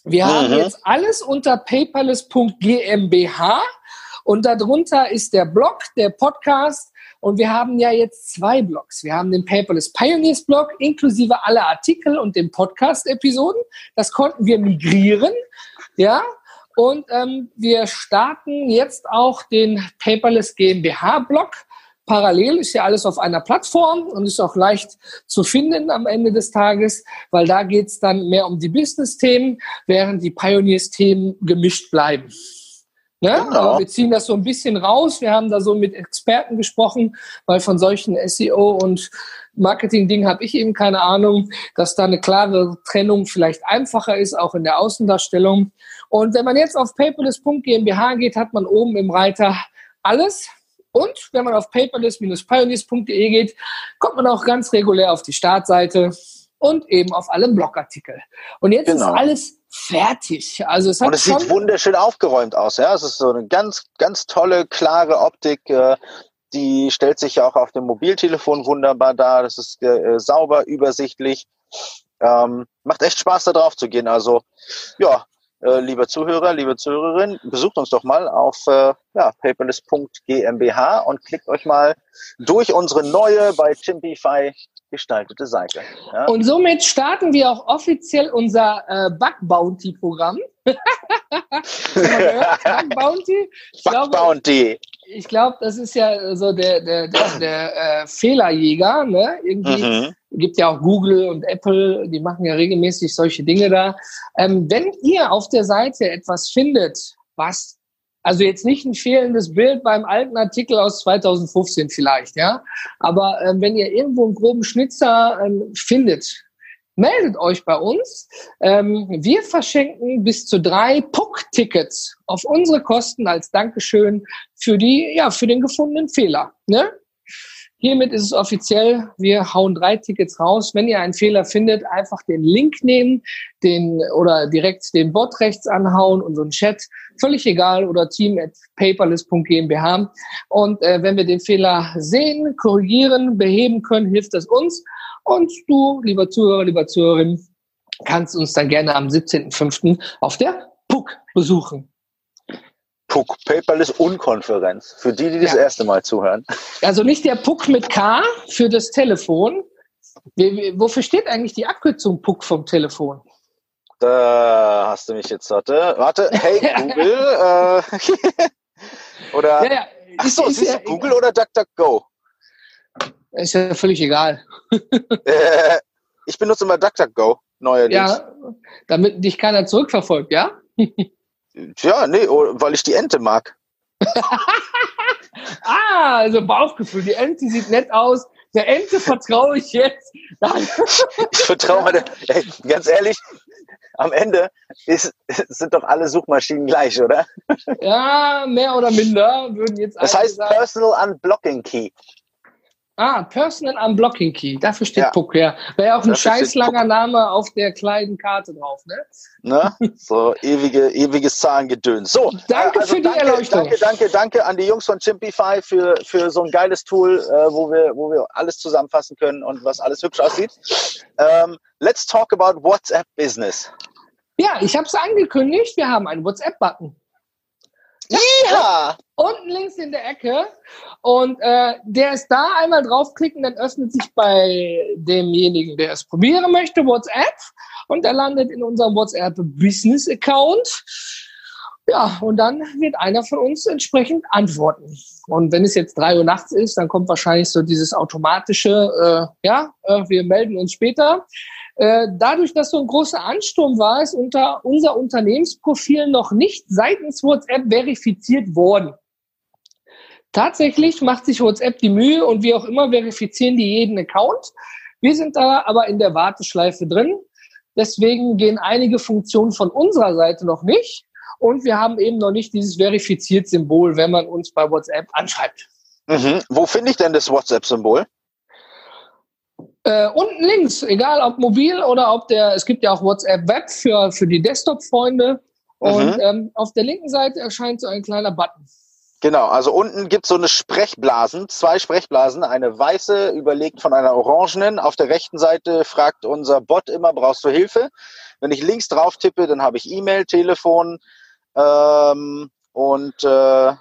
Wir mhm. haben jetzt alles unter paperless.gmbH und darunter ist der Blog, der Podcast, und wir haben ja jetzt zwei Blogs. Wir haben den Paperless Pioneers Blog inklusive aller Artikel und den Podcast-Episoden. Das konnten wir migrieren. Ja, und ähm, wir starten jetzt auch den Paperless GmbH Blog. Parallel ist ja alles auf einer Plattform und ist auch leicht zu finden am Ende des Tages, weil da geht's dann mehr um die Business-Themen, während die Pioneers-Themen gemischt bleiben. Ne? Genau. Aber wir ziehen das so ein bisschen raus. Wir haben da so mit Experten gesprochen, weil von solchen SEO und Marketing-Dingen habe ich eben keine Ahnung, dass da eine klare Trennung vielleicht einfacher ist, auch in der Außendarstellung. Und wenn man jetzt auf paperless.gmbH geht, hat man oben im Reiter alles. Und wenn man auf paperless-pioneers.de geht, kommt man auch ganz regulär auf die Startseite und eben auf alle Blogartikel. Und jetzt genau. ist alles fertig. Also es hat und es sieht wunderschön aufgeräumt aus. Ja, es ist so eine ganz, ganz tolle, klare Optik. Äh, die stellt sich ja auch auf dem Mobiltelefon wunderbar dar. Das ist äh, sauber, übersichtlich. Ähm, macht echt Spaß, da drauf zu gehen. Also ja, äh, lieber Zuhörer, liebe Zuhörerin, besucht uns doch mal auf äh, ja, paperless.gmbH und klickt euch mal durch unsere neue bei Chimpify gestaltete Seite. Ja? Und somit starten wir auch offiziell unser äh, Bug Bounty Programm. Bug Bounty. Ich Bug glaube, Bounty. Ich glaube, das ist ja so der, der, der, der äh, Fehlerjäger. Ne? Irgendwie mhm. gibt ja auch Google und Apple, die machen ja regelmäßig solche Dinge da. Ähm, wenn ihr auf der Seite etwas findet, was also jetzt nicht ein fehlendes Bild beim alten Artikel aus 2015 vielleicht, ja. Aber ähm, wenn ihr irgendwo einen groben Schnitzer ähm, findet, meldet euch bei uns. Ähm, wir verschenken bis zu drei Puck-Tickets auf unsere Kosten als Dankeschön für die, ja, für den gefundenen Fehler. Ne? Hiermit ist es offiziell, wir hauen drei Tickets raus. Wenn ihr einen Fehler findet, einfach den Link nehmen, den oder direkt den Bot rechts anhauen, unseren Chat, völlig egal, oder team at paperless.gmbH. Und äh, wenn wir den Fehler sehen, korrigieren, beheben können, hilft das uns. Und du, lieber Zuhörer, lieber Zuhörerin, kannst uns dann gerne am 17.05. auf der PUC besuchen. Puck, Paperless Unkonferenz. Für die, die das ja. erste Mal zuhören. Also nicht der Puck mit K für das Telefon. Wofür steht eigentlich die Abkürzung Puck vom Telefon? Da hast du mich jetzt, warte. Warte, hey Google. äh, oder. Ja, ja. Achso, ist, ist, ist ja, Google oder DuckDuckGo? Ist ja völlig egal. äh, ich benutze immer DuckDuckGo neuerdings. Ja, damit dich keiner zurückverfolgt, ja? Ja, nee, oh, weil ich die Ente mag. ah, also Bauchgefühl. Die Ente sieht nett aus. Der Ente vertraue ich jetzt. ich vertraue meine, ey, ganz ehrlich, am Ende ist, sind doch alle Suchmaschinen gleich, oder? Ja, mehr oder minder würden jetzt Das heißt sagen. Personal Unblocking Key. Ah, Personal Unblocking Key. Dafür steht Ja. Puck, ja. Wäre ja auch ein scheiß langer Name auf der kleinen Karte drauf, ne? Ne? So ewige, ewiges Zahlengedöns. So, Danke äh, also für die danke, Erleuchtung. Danke, danke, danke an die Jungs von Chimpify für, für so ein geiles Tool, äh, wo, wir, wo wir alles zusammenfassen können und was alles hübsch aussieht. Ähm, let's talk about WhatsApp Business. Ja, ich habe es angekündigt. Wir haben einen WhatsApp-Button. Ja! unten links in der Ecke und äh, der ist da einmal draufklicken, dann öffnet sich bei demjenigen, der es probieren möchte, WhatsApp und er landet in unserem WhatsApp Business Account. Ja, und dann wird einer von uns entsprechend antworten. Und wenn es jetzt drei Uhr nachts ist, dann kommt wahrscheinlich so dieses automatische, äh, ja, äh, wir melden uns später. Äh, dadurch, dass so ein großer Ansturm war, ist unter unser Unternehmensprofil noch nicht seitens WhatsApp verifiziert worden. Tatsächlich macht sich WhatsApp die Mühe und wie auch immer verifizieren die jeden Account. Wir sind da aber in der Warteschleife drin. Deswegen gehen einige Funktionen von unserer Seite noch nicht. Und wir haben eben noch nicht dieses verifiziert Symbol, wenn man uns bei WhatsApp anschreibt. Mhm. Wo finde ich denn das WhatsApp-Symbol? Äh, unten links, egal ob mobil oder ob der, es gibt ja auch WhatsApp Web für, für die Desktop-Freunde. Und Mhm. ähm, auf der linken Seite erscheint so ein kleiner Button. Genau, also unten gibt es so eine Sprechblasen, zwei Sprechblasen, eine weiße, überlegt von einer orangenen. Auf der rechten Seite fragt unser Bot immer, brauchst du Hilfe? Wenn ich links drauf tippe, dann habe ich E-Mail, Telefon ähm, und äh,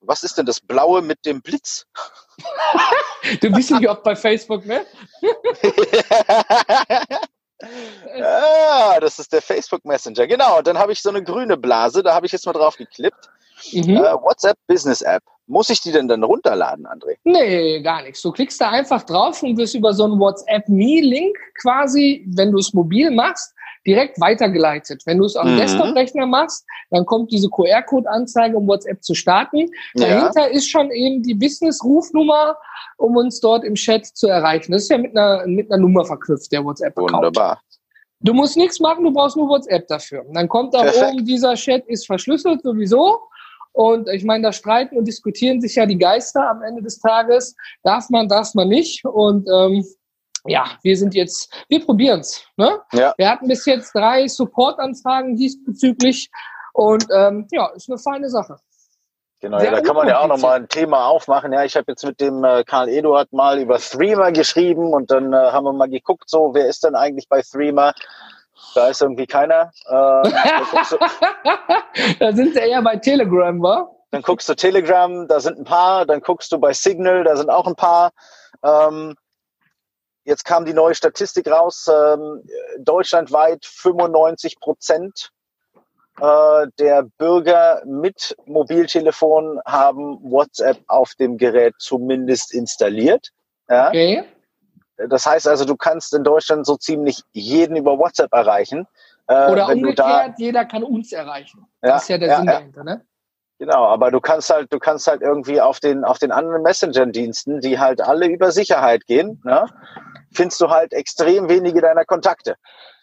was ist denn das Blaue mit dem Blitz? Du bist nicht oft bei Facebook, ne? ah, das ist der Facebook Messenger. Genau, und dann habe ich so eine grüne Blase, da habe ich jetzt mal drauf geklippt. Mhm. Äh, WhatsApp Business App. Muss ich die denn dann runterladen, André? Nee, gar nichts. Du klickst da einfach drauf und wirst über so einen WhatsApp-Me-Link quasi, wenn du es mobil machst, direkt weitergeleitet. Wenn du es am Mhm. Desktop-Rechner machst, dann kommt diese QR-Code-Anzeige, um WhatsApp zu starten. Ja. Dahinter ist schon eben die Business-Rufnummer, um uns dort im Chat zu erreichen. Das ist ja mit einer, mit einer Nummer verknüpft, der WhatsApp-Account. Wunderbar. Du musst nichts machen, du brauchst nur WhatsApp dafür. Und dann kommt da Perfekt. oben, dieser Chat ist verschlüsselt sowieso. Und ich meine, da streiten und diskutieren sich ja die Geister am Ende des Tages. Darf man, darf man nicht. Und ähm, ja, wir sind jetzt, wir probieren's. Ne? Ja. Wir hatten bis jetzt drei Support-Anfragen diesbezüglich. Und ähm, ja, ist eine feine Sache. Genau, ja, da kann man ja auch noch unkompliziert. mal ein Thema aufmachen. Ja, ich habe jetzt mit dem äh, Karl Eduard mal über Threema geschrieben und dann äh, haben wir mal geguckt, so wer ist denn eigentlich bei Threema? Da ist irgendwie keiner. Äh, da sind sie eher bei Telegram, wa? dann guckst du Telegram, da sind ein paar. Dann guckst du bei Signal, da sind auch ein paar. Ähm, jetzt kam die neue Statistik raus. Ähm, deutschlandweit 95 Prozent äh, der Bürger mit Mobiltelefon haben WhatsApp auf dem Gerät zumindest installiert. Ja? Okay. Das heißt also, du kannst in Deutschland so ziemlich jeden über WhatsApp erreichen. Äh, Oder du da, umgekehrt, jeder kann uns erreichen. Ja, Das ist ja der ja, Sinn dahinter, ne? Genau, aber du kannst halt, du kannst halt irgendwie auf den, auf den anderen Messenger-Diensten, die halt alle über Sicherheit gehen, ne, findest du halt extrem wenige deiner Kontakte.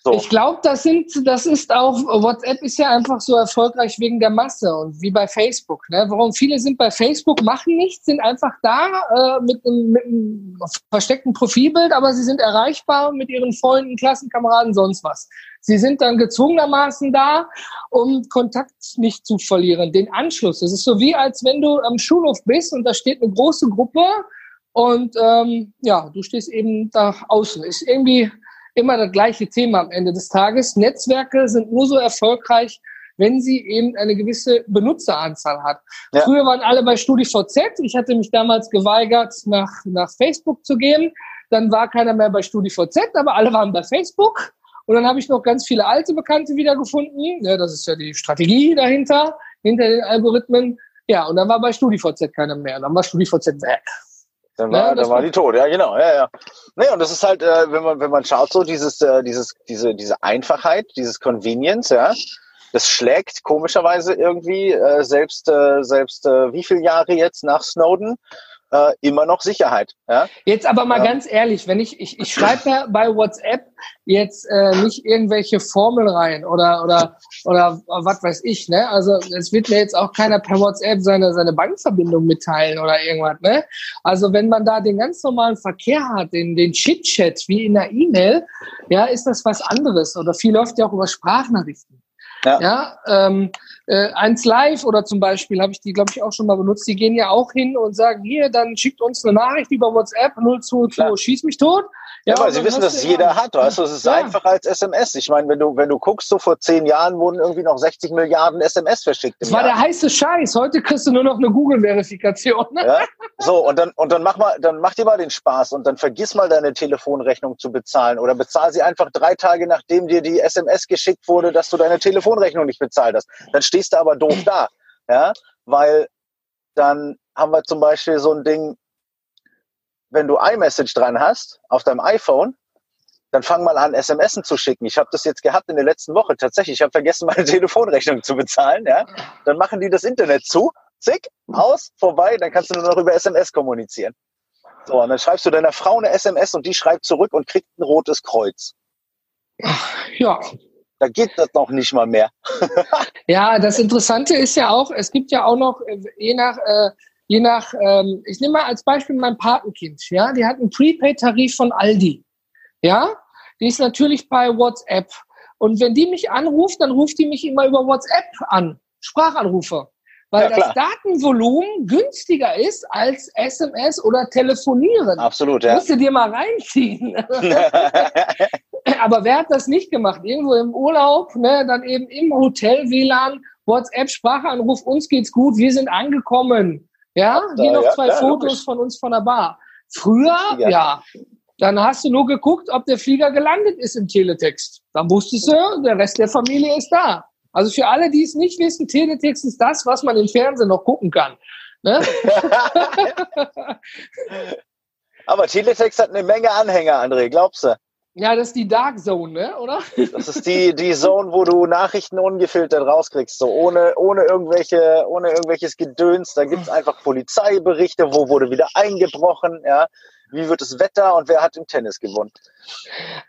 So. Ich glaube, das sind, das ist auch, WhatsApp ist ja einfach so erfolgreich wegen der Masse und wie bei Facebook. Ne? Warum viele sind bei Facebook, machen nichts, sind einfach da äh, mit, einem, mit einem versteckten Profilbild, aber sie sind erreichbar mit ihren Freunden, Klassenkameraden, sonst was. Sie sind dann gezwungenermaßen da, um Kontakt nicht zu verlieren, den Anschluss. Es ist so wie, als wenn du am Schulhof bist und da steht eine große Gruppe und ähm, ja, du stehst eben da außen. Ist irgendwie immer das gleiche Thema am Ende des Tages. Netzwerke sind nur so erfolgreich, wenn sie eben eine gewisse Benutzeranzahl hat. Ja. Früher waren alle bei StudiVZ. Ich hatte mich damals geweigert, nach, nach Facebook zu gehen. Dann war keiner mehr bei StudiVZ, aber alle waren bei Facebook. Und dann habe ich noch ganz viele alte Bekannte wiedergefunden. Ja, das ist ja die Strategie dahinter, hinter den Algorithmen. Ja, und dann war bei StudiVZ keiner mehr. Dann war StudiVZ weg. Dann Ja, war, das dann war die tot, ja genau, ja, ja. Nee, und das ist halt, äh, wenn man, wenn man schaut, so dieses, äh, dieses, diese, diese Einfachheit, dieses Convenience, ja, das schlägt komischerweise irgendwie, äh, selbst, äh, selbst äh, wie viele Jahre jetzt nach Snowden, äh, immer noch Sicherheit. Ja? Jetzt aber mal ja. ganz ehrlich, wenn ich, ich, ich schreibe ja bei WhatsApp jetzt äh, nicht irgendwelche Formel rein oder oder oder was weiß ich, ne? Also es wird mir jetzt auch keiner per WhatsApp seine seine Bankverbindung mitteilen oder irgendwas, ne? Also wenn man da den ganz normalen Verkehr hat, den den Chit-Chat wie in der E-Mail, ja, ist das was anderes oder viel läuft ja auch über Sprachnachrichten. Ja, ja ähm, äh, eins live oder zum Beispiel habe ich die, glaube ich, auch schon mal benutzt. Die gehen ja auch hin und sagen, hier, dann schickt uns eine Nachricht über WhatsApp 022, schieß mich tot. Ja, ja weil sie wissen, dass es jeder hat. Weißt du, es ist ja. einfacher als SMS. Ich meine, wenn du, wenn du guckst, so vor zehn Jahren wurden irgendwie noch 60 Milliarden SMS verschickt. Das war Jahr. der heiße Scheiß. Heute kriegst du nur noch eine Google-Verifikation. Ja? So, und dann, und dann mach mal, dann mach dir mal den Spaß und dann vergiss mal deine Telefonrechnung zu bezahlen oder bezahl sie einfach drei Tage, nachdem dir die SMS geschickt wurde, dass du deine Telefonrechnung nicht bezahlt hast. Dann stehst du aber doof da. Ja, weil dann haben wir zum Beispiel so ein Ding, wenn du iMessage dran hast auf deinem iPhone, dann fang mal an, SMS zu schicken. Ich habe das jetzt gehabt in der letzten Woche. Tatsächlich, ich habe vergessen, meine Telefonrechnung zu bezahlen. Ja? Dann machen die das Internet zu, zick, aus, vorbei, dann kannst du nur noch über SMS kommunizieren. So, und dann schreibst du deiner Frau eine SMS und die schreibt zurück und kriegt ein rotes Kreuz. Ja. Da geht das noch nicht mal mehr. ja, das Interessante ist ja auch, es gibt ja auch noch, äh, je nach äh, je nach, ähm, ich nehme mal als Beispiel mein Patenkind, ja, die hat einen Prepaid-Tarif von Aldi, ja, die ist natürlich bei WhatsApp. Und wenn die mich anruft, dann ruft die mich immer über WhatsApp an, Sprachanrufe, weil ja, das Datenvolumen günstiger ist als SMS oder Telefonieren. Absolut, ja. Musst du dir mal reinziehen. Aber wer hat das nicht gemacht? Irgendwo im Urlaub, ne, dann eben im Hotel WLAN, WhatsApp, Sprachanruf, uns geht's gut, wir sind angekommen. Ja, da, hier noch ja, zwei ja, Fotos logisch. von uns von der Bar. Früher, ja. ja. Dann hast du nur geguckt, ob der Flieger gelandet ist im Teletext. Dann wusstest du, der Rest der Familie ist da. Also für alle, die es nicht wissen, Teletext ist das, was man im Fernsehen noch gucken kann. Ne? Aber Teletext hat eine Menge Anhänger, André, glaubst du? Ja, das ist die Dark Zone, ne? oder? Das ist die, die Zone, wo du Nachrichten ungefiltert rauskriegst, so ohne, ohne, irgendwelche, ohne irgendwelches Gedöns. Da gibt's einfach Polizeiberichte, wo wurde wieder eingebrochen, ja. Wie wird das Wetter und wer hat im Tennis gewonnen?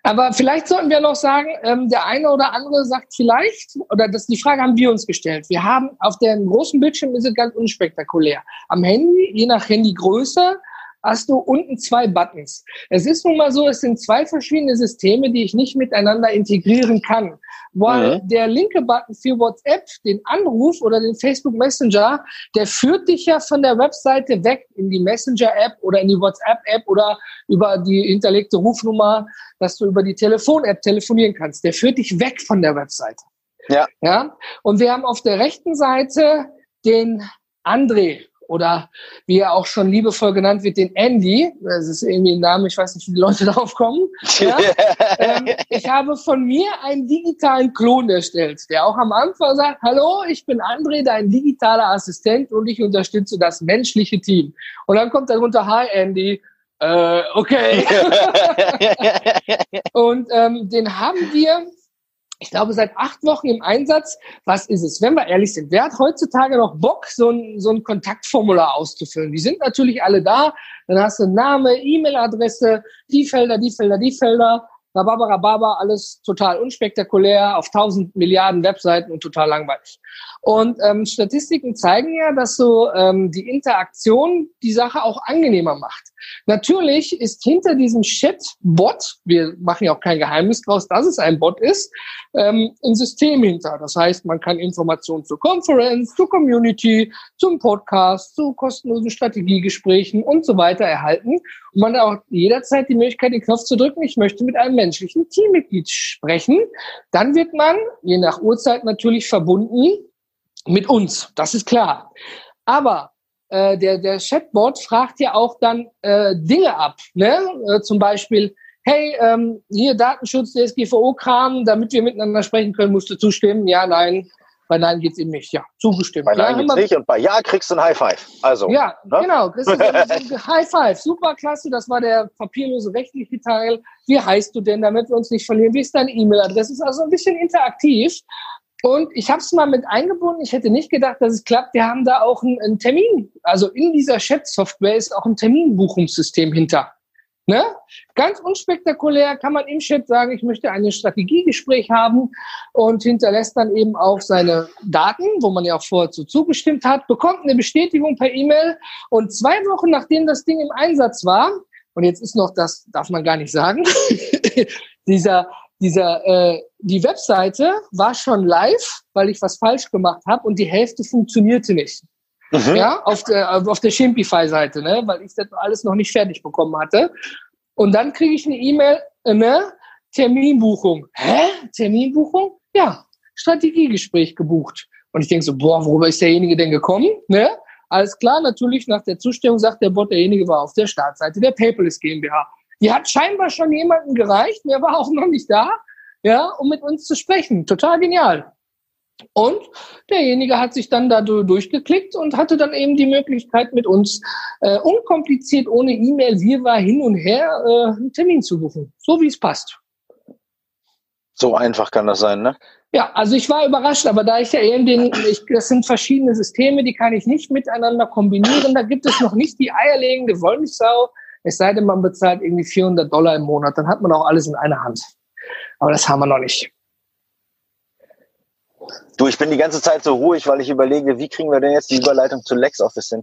Aber vielleicht sollten wir noch sagen, ähm, der eine oder andere sagt vielleicht, oder das, die Frage haben wir uns gestellt. Wir haben auf dem großen Bildschirm ist es ganz unspektakulär. Am Handy, je nach Handygröße, hast du unten zwei Buttons. Es ist nun mal so, es sind zwei verschiedene Systeme, die ich nicht miteinander integrieren kann. Weil mhm. der linke Button für WhatsApp, den Anruf oder den Facebook Messenger, der führt dich ja von der Webseite weg in die Messenger-App oder in die WhatsApp-App oder über die hinterlegte Rufnummer, dass du über die Telefon-App telefonieren kannst. Der führt dich weg von der Webseite. Ja. Ja. Und wir haben auf der rechten Seite den André oder wie er auch schon liebevoll genannt wird, den Andy. Das ist irgendwie ein Name, ich weiß nicht, wie die Leute darauf kommen. Ja? ähm, ich habe von mir einen digitalen Klon erstellt, der auch am Anfang sagt, hallo, ich bin André, dein digitaler Assistent und ich unterstütze das menschliche Team. Und dann kommt darunter, hi Andy, äh, okay. und ähm, den haben wir ich glaube, seit acht Wochen im Einsatz. Was ist es? Wenn wir ehrlich sind, wer hat heutzutage noch Bock, so ein, so ein Kontaktformular auszufüllen? Die sind natürlich alle da. Dann hast du Name, E-Mail-Adresse, die Felder, die Felder, die Felder. Rababa, Rababa, alles total unspektakulär, auf tausend Milliarden Webseiten und total langweilig. Und ähm, Statistiken zeigen ja, dass so ähm, die Interaktion die Sache auch angenehmer macht. Natürlich ist hinter diesem Chat-Bot, wir machen ja auch kein Geheimnis draus, dass es ein Bot ist, ähm, ein System hinter. Das heißt, man kann Informationen zur Conference, zur Community, zum Podcast, zu kostenlosen Strategiegesprächen und so weiter erhalten. Und man hat auch jederzeit die Möglichkeit, den Knopf zu drücken, ich möchte mit einem menschlichen Teammitglied sprechen. Dann wird man, je nach Uhrzeit natürlich verbunden, mit uns. Das ist klar. Aber äh, der, der Chatbot fragt ja auch dann äh, Dinge ab. Ne? Äh, zum Beispiel, hey, ähm, hier Datenschutz, DSGVO-Kram, damit wir miteinander sprechen können, musst du zustimmen. Ja, nein. Bei Nein geht's eben nicht. Ja, zugestimmt. Bei Nein ja, geht's nicht und bei Ja kriegst du ein High Five. Also. Ja, ne? genau. High Five. Super klasse. Das war der papierlose rechtliche Teil. Wie heißt du denn, damit wir uns nicht verlieren? Wie ist deine E-Mail-Adresse? Ist also ein bisschen interaktiv. Und ich habe es mal mit eingebunden. Ich hätte nicht gedacht, dass es klappt. Wir haben da auch einen, einen Termin. Also in dieser Chat-Software ist auch ein Terminbuchungssystem hinter. Ne? Ganz unspektakulär kann man im Chat sagen, ich möchte ein Strategiegespräch haben und hinterlässt dann eben auch seine Daten, wo man ja auch vorher zu zugestimmt hat, bekommt eine Bestätigung per E-Mail und zwei Wochen nachdem das Ding im Einsatz war, und jetzt ist noch, das darf man gar nicht sagen, dieser, dieser, äh, die Webseite war schon live, weil ich was falsch gemacht habe und die Hälfte funktionierte nicht. Mhm. Ja, auf der, auf der Shimpify-Seite, ne, weil ich das alles noch nicht fertig bekommen hatte. Und dann kriege ich eine E-Mail, äh, ne, Terminbuchung. Hä? Terminbuchung? Ja, Strategiegespräch gebucht. Und ich denke so, boah, worüber ist derjenige denn gekommen? Ne? Alles klar, natürlich nach der Zustellung sagt der Bot, derjenige war auf der Startseite der Paperless GmbH. Die hat scheinbar schon jemanden gereicht, der war auch noch nicht da, ja, um mit uns zu sprechen. Total genial. Und derjenige hat sich dann da durchgeklickt und hatte dann eben die Möglichkeit, mit uns äh, unkompliziert, ohne E-Mail, wir war hin und her, äh, einen Termin zu buchen. So wie es passt. So einfach kann das sein, ne? Ja, also ich war überrascht, aber da ich ja eben den, ich, das sind verschiedene Systeme, die kann ich nicht miteinander kombinieren. Da gibt es noch nicht die eierlegende Wollmilchsau. Es sei denn, man bezahlt irgendwie 400 Dollar im Monat, dann hat man auch alles in einer Hand. Aber das haben wir noch nicht. Du, ich bin die ganze Zeit so ruhig, weil ich überlege, wie kriegen wir denn jetzt die Überleitung zu LexOffice hin?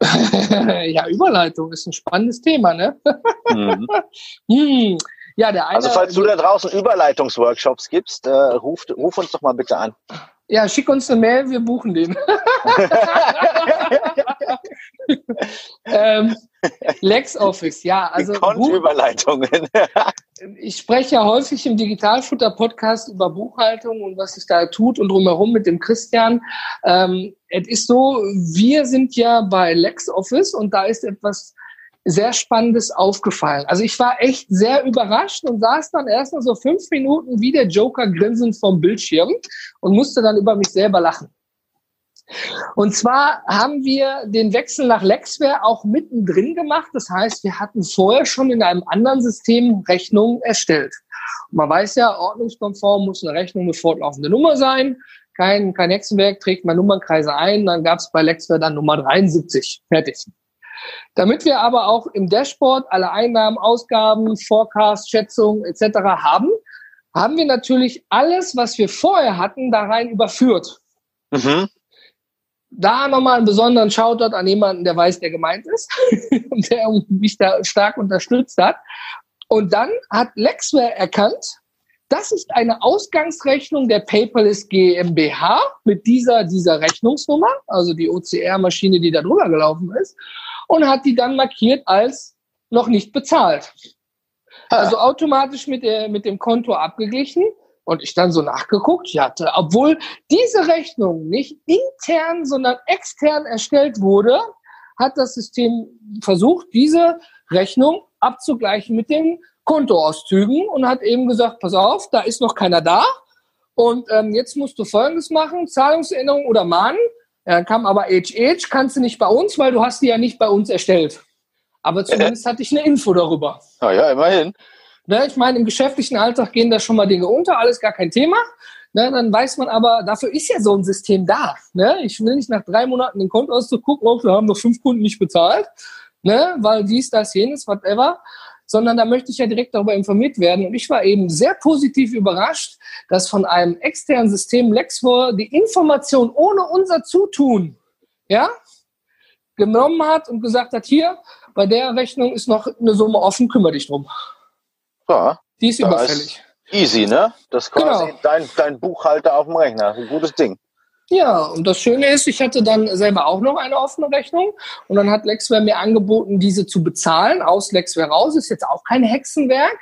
ja, Überleitung ist ein spannendes Thema, ne? Mhm. hm. Ja, der eine, also falls du da draußen Überleitungsworkshops gibst, äh, ruf, ruf uns doch mal bitte an. Ja, schick uns eine Mail, wir buchen den. ähm, LexOffice, ja. Also Überleitungen. ich spreche ja häufig im Digitalfutter-Podcast über Buchhaltung und was sich da tut und drumherum mit dem Christian. Ähm, es ist so, wir sind ja bei LexOffice und da ist etwas sehr Spannendes aufgefallen. Also ich war echt sehr überrascht und saß dann erst mal so fünf Minuten wie der Joker grinsend vom Bildschirm und musste dann über mich selber lachen. Und zwar haben wir den Wechsel nach Lexware auch mittendrin gemacht. Das heißt, wir hatten vorher schon in einem anderen System Rechnungen erstellt. Und man weiß ja, ordnungskonform muss eine Rechnung eine fortlaufende Nummer sein. Kein, kein Hexenwerk trägt man Nummernkreise ein. Dann gab es bei Lexware dann Nummer 73. Fertig. Damit wir aber auch im Dashboard alle Einnahmen, Ausgaben, Forecast, Schätzung etc. haben, haben wir natürlich alles, was wir vorher hatten, da rein überführt. Mhm. Da nochmal einen besonderen Shoutout an jemanden, der weiß, der gemeint ist und der mich da stark unterstützt hat. Und dann hat Lexware erkannt, das ist eine Ausgangsrechnung der Paperless GmbH mit dieser, dieser Rechnungsnummer, also die OCR-Maschine, die da drüber gelaufen ist und hat die dann markiert als noch nicht bezahlt. Also automatisch mit, der, mit dem Konto abgeglichen. Und ich dann so nachgeguckt, ja, obwohl diese Rechnung nicht intern, sondern extern erstellt wurde, hat das System versucht, diese Rechnung abzugleichen mit den Kontoauszügen und hat eben gesagt, pass auf, da ist noch keiner da. Und ähm, jetzt musst du Folgendes machen, Zahlungserinnerung oder Mahnen. Dann kam aber Age Age, kannst du nicht bei uns, weil du hast die ja nicht bei uns erstellt. Aber zumindest hatte ich eine Info darüber. Ja, ja, immerhin. Ne, ich meine, im geschäftlichen Alltag gehen da schon mal Dinge unter, alles gar kein Thema. Ne, dann weiß man aber, dafür ist ja so ein System da. Ne? Ich will nicht nach drei Monaten den Kontoauszug gucken, oh, wir haben noch fünf Kunden nicht bezahlt, ne? weil dies, das, jenes, whatever sondern da möchte ich ja direkt darüber informiert werden. Und ich war eben sehr positiv überrascht, dass von einem externen System Lexfor die Information ohne unser Zutun, ja, genommen hat und gesagt hat, hier, bei der Rechnung ist noch eine Summe offen, kümmere dich drum. Ja. Die ist überfällig. Ist easy, ne? Das ist quasi genau. dein, dein Buchhalter auf dem Rechner. Ein gutes Ding. Ja, und das Schöne ist, ich hatte dann selber auch noch eine offene Rechnung und dann hat Lexware mir angeboten, diese zu bezahlen aus Lexware raus. Ist jetzt auch kein Hexenwerk.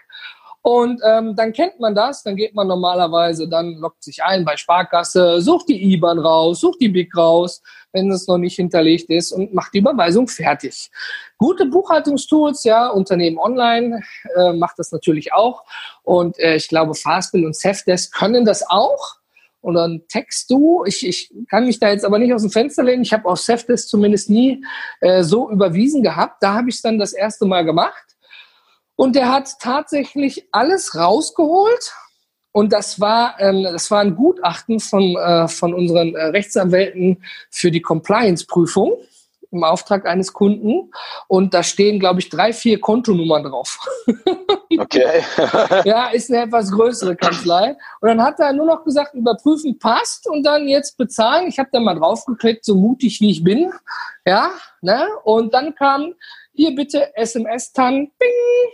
Und ähm, dann kennt man das, dann geht man normalerweise, dann lockt sich ein bei Sparkasse, sucht die IBAN raus, sucht die BIC raus, wenn es noch nicht hinterlegt ist und macht die Überweisung fertig. Gute Buchhaltungstools, ja, Unternehmen online äh, macht das natürlich auch. Und äh, ich glaube, Fastbill und Safdesk können das auch und dann text du. Ich, ich kann mich da jetzt aber nicht aus dem Fenster lehnen. Ich habe auf Safdesk zumindest nie äh, so überwiesen gehabt. Da habe ich es dann das erste Mal gemacht. Und der hat tatsächlich alles rausgeholt Und das war, ähm, das war ein Gutachten von, äh, von unseren äh, Rechtsanwälten für die Compliance-Prüfung im Auftrag eines Kunden. Und da stehen, glaube ich, drei, vier Kontonummern drauf. Okay. ja, ist eine etwas größere Kanzlei. Und dann hat er nur noch gesagt, überprüfen passt und dann jetzt bezahlen. Ich habe da mal draufgeklickt, so mutig wie ich bin. Ja, ne? Und dann kam hier bitte SMS-TAN, bing,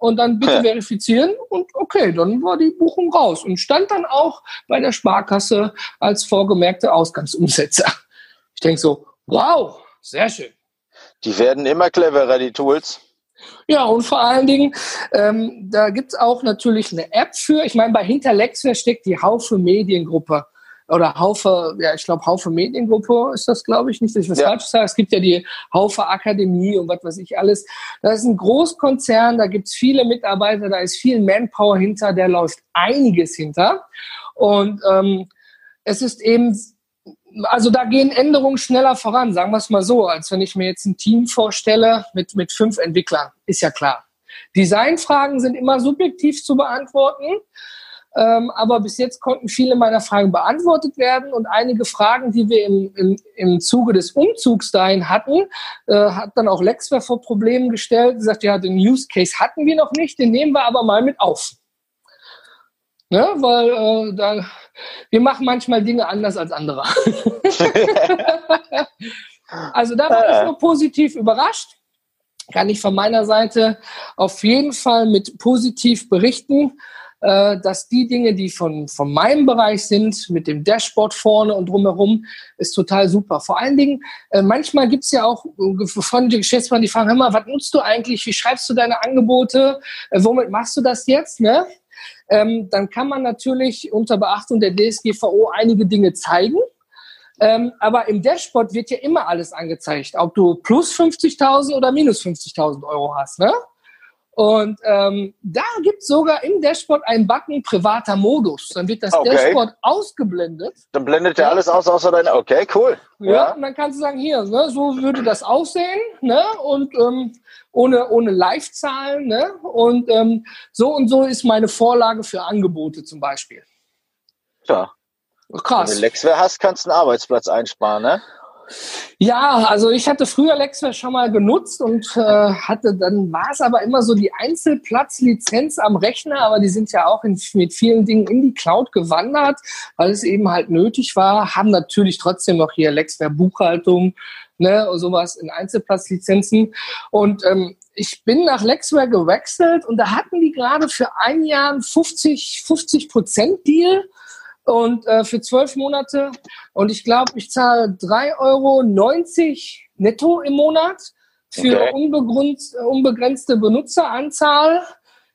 und dann bitte verifizieren und okay, dann war die Buchung raus und stand dann auch bei der Sparkasse als vorgemerkte Ausgangsumsetzer. Ich denke so, wow, sehr schön. Die werden immer cleverer, die Tools. Ja, und vor allen Dingen, ähm, da gibt's auch natürlich eine App für. Ich meine, bei Hinterlexware steckt die Haufe Mediengruppe oder Haufe, ja, ich glaube, Haufe Mediengruppe ist das, glaube ich, nicht, dass ich was ja. falsch sage. Es gibt ja die Haufe Akademie und was weiß ich alles. Das ist ein Großkonzern, da gibt's viele Mitarbeiter, da ist viel Manpower hinter, der läuft einiges hinter. Und ähm, es ist eben, also da gehen Änderungen schneller voran, sagen wir es mal so, als wenn ich mir jetzt ein Team vorstelle mit, mit fünf Entwicklern, ist ja klar. Designfragen sind immer subjektiv zu beantworten. Ähm, aber bis jetzt konnten viele meiner Fragen beantwortet werden und einige Fragen, die wir im, im, im Zuge des Umzugs dahin hatten, äh, hat dann auch Lexware vor Problemen gestellt, gesagt, ja, den Use Case hatten wir noch nicht, den nehmen wir aber mal mit auf. Ne? Weil äh, da, wir machen manchmal Dinge anders als andere. also da war ich nur positiv überrascht. Kann ich von meiner Seite auf jeden Fall mit positiv berichten äh, dass die Dinge, die von, von meinem Bereich sind, mit dem Dashboard vorne und drumherum, ist total super. Vor allen Dingen, äh, manchmal gibt's ja auch äh, von den Geschäftsmann, die fragen, hör mal, was nutzt du eigentlich? Wie schreibst du deine Angebote? Äh, womit machst du das jetzt? Ne? Ähm, dann kann man natürlich unter Beachtung der DSGVO einige Dinge zeigen. Ähm, aber im Dashboard wird ja immer alles angezeigt, ob du plus 50.000 oder minus 50.000 Euro hast. Ne? Und ähm, da gibt es sogar im Dashboard einen Button privater Modus. Dann wird das okay. Dashboard ausgeblendet. Dann blendet ja alles aus außer deine. Okay, cool. Ja, ja, und dann kannst du sagen, hier, ne, so würde das aussehen, ne? Und ähm, ohne, ohne Live-Zahlen, ne? Und ähm, so und so ist meine Vorlage für Angebote zum Beispiel. Ja. Krass. Wenn du Lexware hast, kannst du einen Arbeitsplatz einsparen, ne? Ja, also ich hatte früher Lexware schon mal genutzt und äh, hatte, dann war es aber immer so die Einzelplatzlizenz am Rechner, aber die sind ja auch in, mit vielen Dingen in die Cloud gewandert, weil es eben halt nötig war, haben natürlich trotzdem noch hier Lexware Buchhaltung, ne, sowas in Einzelplatzlizenzen und ähm, ich bin nach Lexware gewechselt und da hatten die gerade für ein Jahr einen 50, 50 Prozent Deal und äh, für zwölf Monate. Und ich glaube, ich zahle 3,90 Euro netto im Monat für okay. unbegrenzte Benutzeranzahl.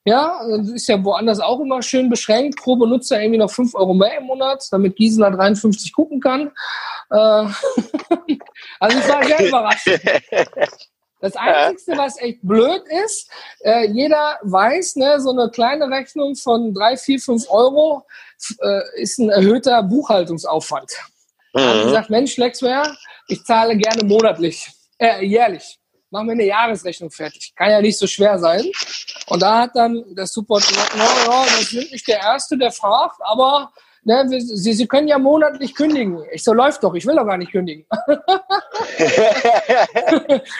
Ja, ist ja woanders auch immer schön beschränkt. Pro Benutzer irgendwie noch 5 Euro mehr im Monat, damit Gisela 53 gucken kann. Äh, also ich war sehr überrascht. Das Einzige, was echt blöd ist, äh, jeder weiß, ne, so eine kleine Rechnung von 3, 4, 5 Euro äh, ist ein erhöhter Buchhaltungsaufwand. Mhm. Haben gesagt, Mensch, Lexware, ich zahle gerne monatlich, äh, jährlich. Machen wir eine Jahresrechnung fertig. Kann ja nicht so schwer sein. Und da hat dann der Support gesagt, no, no, das sind nicht der Erste, der fragt, aber ne, Sie, Sie können ja monatlich kündigen. Ich so, läuft doch, ich will doch gar nicht kündigen.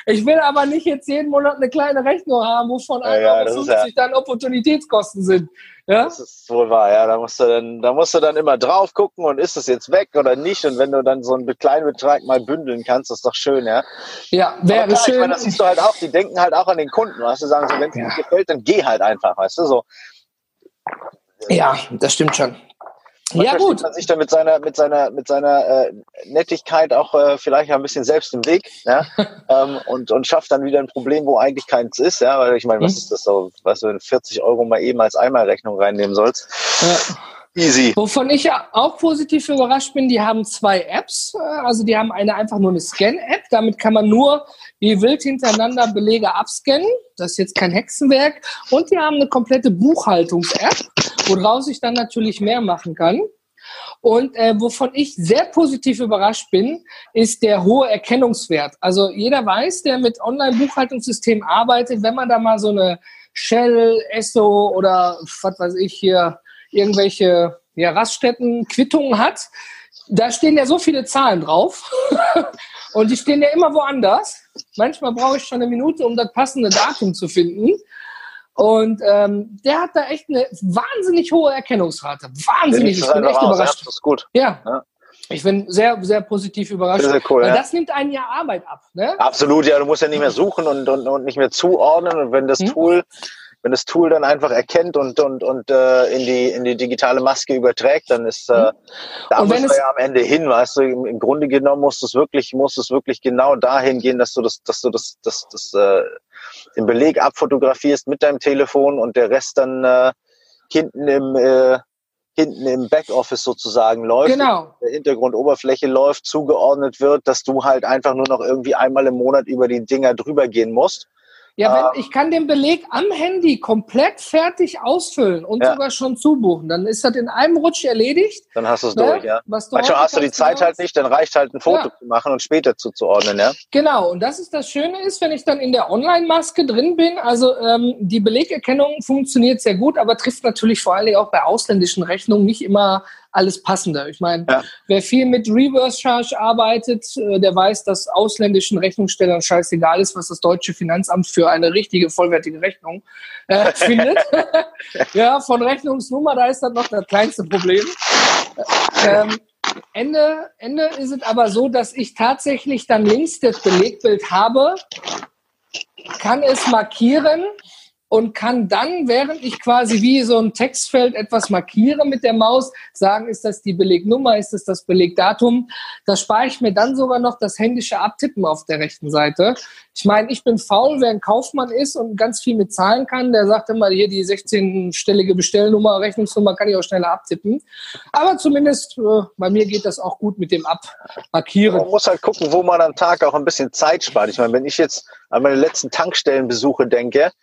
ich will aber nicht jetzt jeden Monat eine kleine Rechnung haben, wovon ja, ja, 50 ja. dann Opportunitätskosten sind. Ja? Das ist wohl wahr, ja. Da musst du dann, da musst du dann immer drauf gucken und ist es jetzt weg oder nicht. Und wenn du dann so einen kleinen Betrag mal bündeln kannst, ist doch schön, ja. Ja, wäre klar, schön. Ich meine, das siehst du halt auch, die denken halt auch an den Kunden. Weißt du, sagen so, wenn es ja. dir gefällt, dann geh halt einfach, weißt du, so. Ja, das stimmt schon. Manchmal ja, gut. man sich da mit seiner, mit seiner, mit seiner äh, Nettigkeit auch äh, vielleicht ein bisschen selbst im Weg ja? ähm, und, und schafft dann wieder ein Problem, wo eigentlich keins ist. Ja? Weil ich meine, was hm. ist das so, was du 40 Euro mal eben als Einmalrechnung reinnehmen sollst? Ja. Easy. Wovon ich auch positiv überrascht bin, die haben zwei Apps. Also die haben eine einfach nur eine Scan-App. Damit kann man nur wie wild hintereinander Belege abscannen. Das ist jetzt kein Hexenwerk. Und die haben eine komplette Buchhaltungs-App, woraus ich dann natürlich mehr machen kann. Und äh, wovon ich sehr positiv überrascht bin, ist der hohe Erkennungswert. Also jeder weiß, der mit Online-Buchhaltungssystemen arbeitet, wenn man da mal so eine Shell, Esso oder was weiß ich hier irgendwelche ja, Raststätten Quittungen hat, da stehen ja so viele Zahlen drauf und die stehen ja immer woanders. Manchmal brauche ich schon eine Minute, um das passende Datum zu finden. Und ähm, der hat da echt eine wahnsinnig hohe Erkennungsrate. Wahnsinnig. Ich bin echt überrascht. Das ist gut. Ja. ja. Ich bin sehr, sehr positiv überrascht. Sehr cool, weil ja. das nimmt einen ja Arbeit ab. Ne? Absolut, ja. Du musst ja nicht mehr suchen und, und, und nicht mehr zuordnen. Und wenn das hm. Tool wenn das Tool dann einfach erkennt und, und, und äh, in, die, in die digitale Maske überträgt, dann ist äh, mhm. da und muss ja am Ende hin, weißt du, im, im Grunde genommen musst du es wirklich, musst es wirklich genau dahin gehen, dass du das, dass du das, das, das, äh, den Beleg abfotografierst mit deinem Telefon und der Rest dann äh, hinten im äh, hinten im Backoffice sozusagen läuft, genau. der Hintergrundoberfläche läuft, zugeordnet wird, dass du halt einfach nur noch irgendwie einmal im Monat über die Dinger drüber gehen musst ja, wenn, ähm, ich kann den Beleg am Handy komplett fertig ausfüllen und ja. sogar schon zubuchen. Dann ist das in einem Rutsch erledigt. Dann hast du es ne? durch, ja. Was du Manchmal hast du die Zeit halt nicht, dann reicht halt ein Foto ja. zu machen und später zuzuordnen, ja. Genau, und das ist das Schöne ist, wenn ich dann in der Online-Maske drin bin, also ähm, die Belegerkennung funktioniert sehr gut, aber trifft natürlich vor allem auch bei ausländischen Rechnungen nicht immer alles passende. Ich meine, ja. wer viel mit Reverse Charge arbeitet, äh, der weiß, dass ausländischen Rechnungsstellern scheißegal ist, was das deutsche Finanzamt für eine richtige, vollwertige Rechnung äh, findet. ja, von Rechnungsnummer, da ist das noch das kleinste Problem. Ähm, Ende, Ende ist es aber so, dass ich tatsächlich dann links das Belegbild habe, kann es markieren und kann dann, während ich quasi wie so ein Textfeld etwas markiere mit der Maus, sagen, ist das die Belegnummer, ist das das Belegdatum. Da spare ich mir dann sogar noch das händische Abtippen auf der rechten Seite. Ich meine, ich bin faul, wer ein Kaufmann ist und ganz viel mit Zahlen kann, der sagt immer, hier die 16-stellige Bestellnummer, Rechnungsnummer kann ich auch schneller abtippen. Aber zumindest äh, bei mir geht das auch gut mit dem Abmarkieren. Man muss halt gucken, wo man am Tag auch ein bisschen Zeit spart. Ich meine, wenn ich jetzt an meine letzten Tankstellenbesuche denke,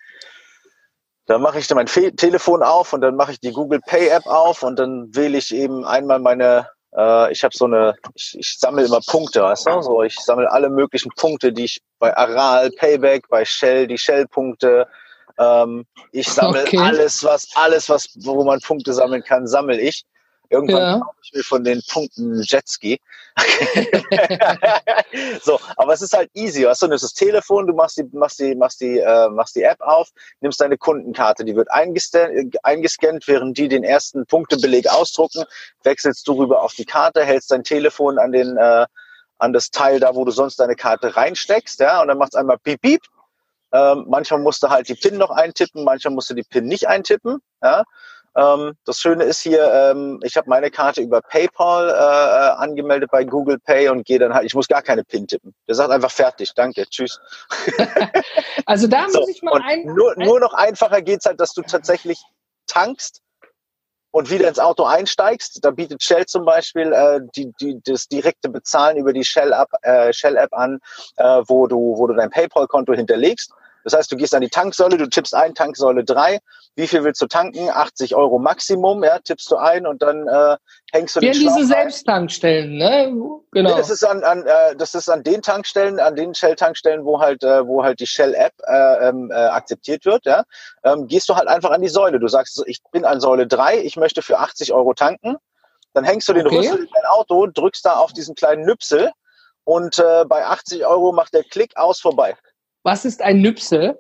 dann mache ich dann mein Fe Telefon auf und dann mache ich die Google Pay App auf und dann wähle ich eben einmal meine, äh, ich habe so eine, ich, ich sammle immer Punkte, weißt du? So, ich sammle alle möglichen Punkte, die ich bei Aral, Payback, bei Shell, die Shell-Punkte. Ähm, ich sammle okay. alles, was, alles, was, wo man Punkte sammeln kann, sammle ich. Irgendwann ja. ich mir von den Punkten Jetski. so, aber es ist halt easy. Weißt du, du nimmst das Telefon, du machst die, machst die, machst die, äh, machst die App auf, nimmst deine Kundenkarte, die wird eingescannt, eingescannt, während die den ersten Punktebeleg ausdrucken, wechselst du rüber auf die Karte, hältst dein Telefon an den, äh, an das Teil da, wo du sonst deine Karte reinsteckst, ja, und dann macht es einmal piep, piep. Ähm, manchmal musst du halt die PIN noch eintippen, manchmal musst du die PIN nicht eintippen, ja. Ähm, das Schöne ist hier, ähm, ich habe meine Karte über PayPal äh, äh, angemeldet bei Google Pay und gehe dann halt, ich muss gar keine PIN tippen. Der sagt einfach fertig, danke, tschüss. also da muss ich mal ein, nur, nur noch einfacher geht's halt, dass du tatsächlich tankst und wieder ins Auto einsteigst. Da bietet Shell zum Beispiel äh, die, die, das direkte Bezahlen über die Shell-App äh, Shell -App an, äh, wo, du, wo du dein PayPal-Konto hinterlegst. Das heißt, du gehst an die Tanksäule, du tippst ein, Tanksäule 3. Wie viel willst du tanken? 80 Euro Maximum, ja, tippst du ein und dann äh, hängst du den Schlauch diese Selbsttankstellen, ne? Genau. Nee, das ist an, an äh, das ist an den Tankstellen, an den Shell-Tankstellen, wo halt, äh, wo halt die Shell-App äh, ähm, äh, akzeptiert wird, ja. Ähm, gehst du halt einfach an die Säule. Du sagst, ich bin an Säule 3, ich möchte für 80 Euro tanken. Dann hängst du den okay. Rüssel in dein Auto, drückst da auf diesen kleinen Nüpsel und äh, bei 80 Euro macht der Klick aus vorbei. Was ist ein Nüpsel?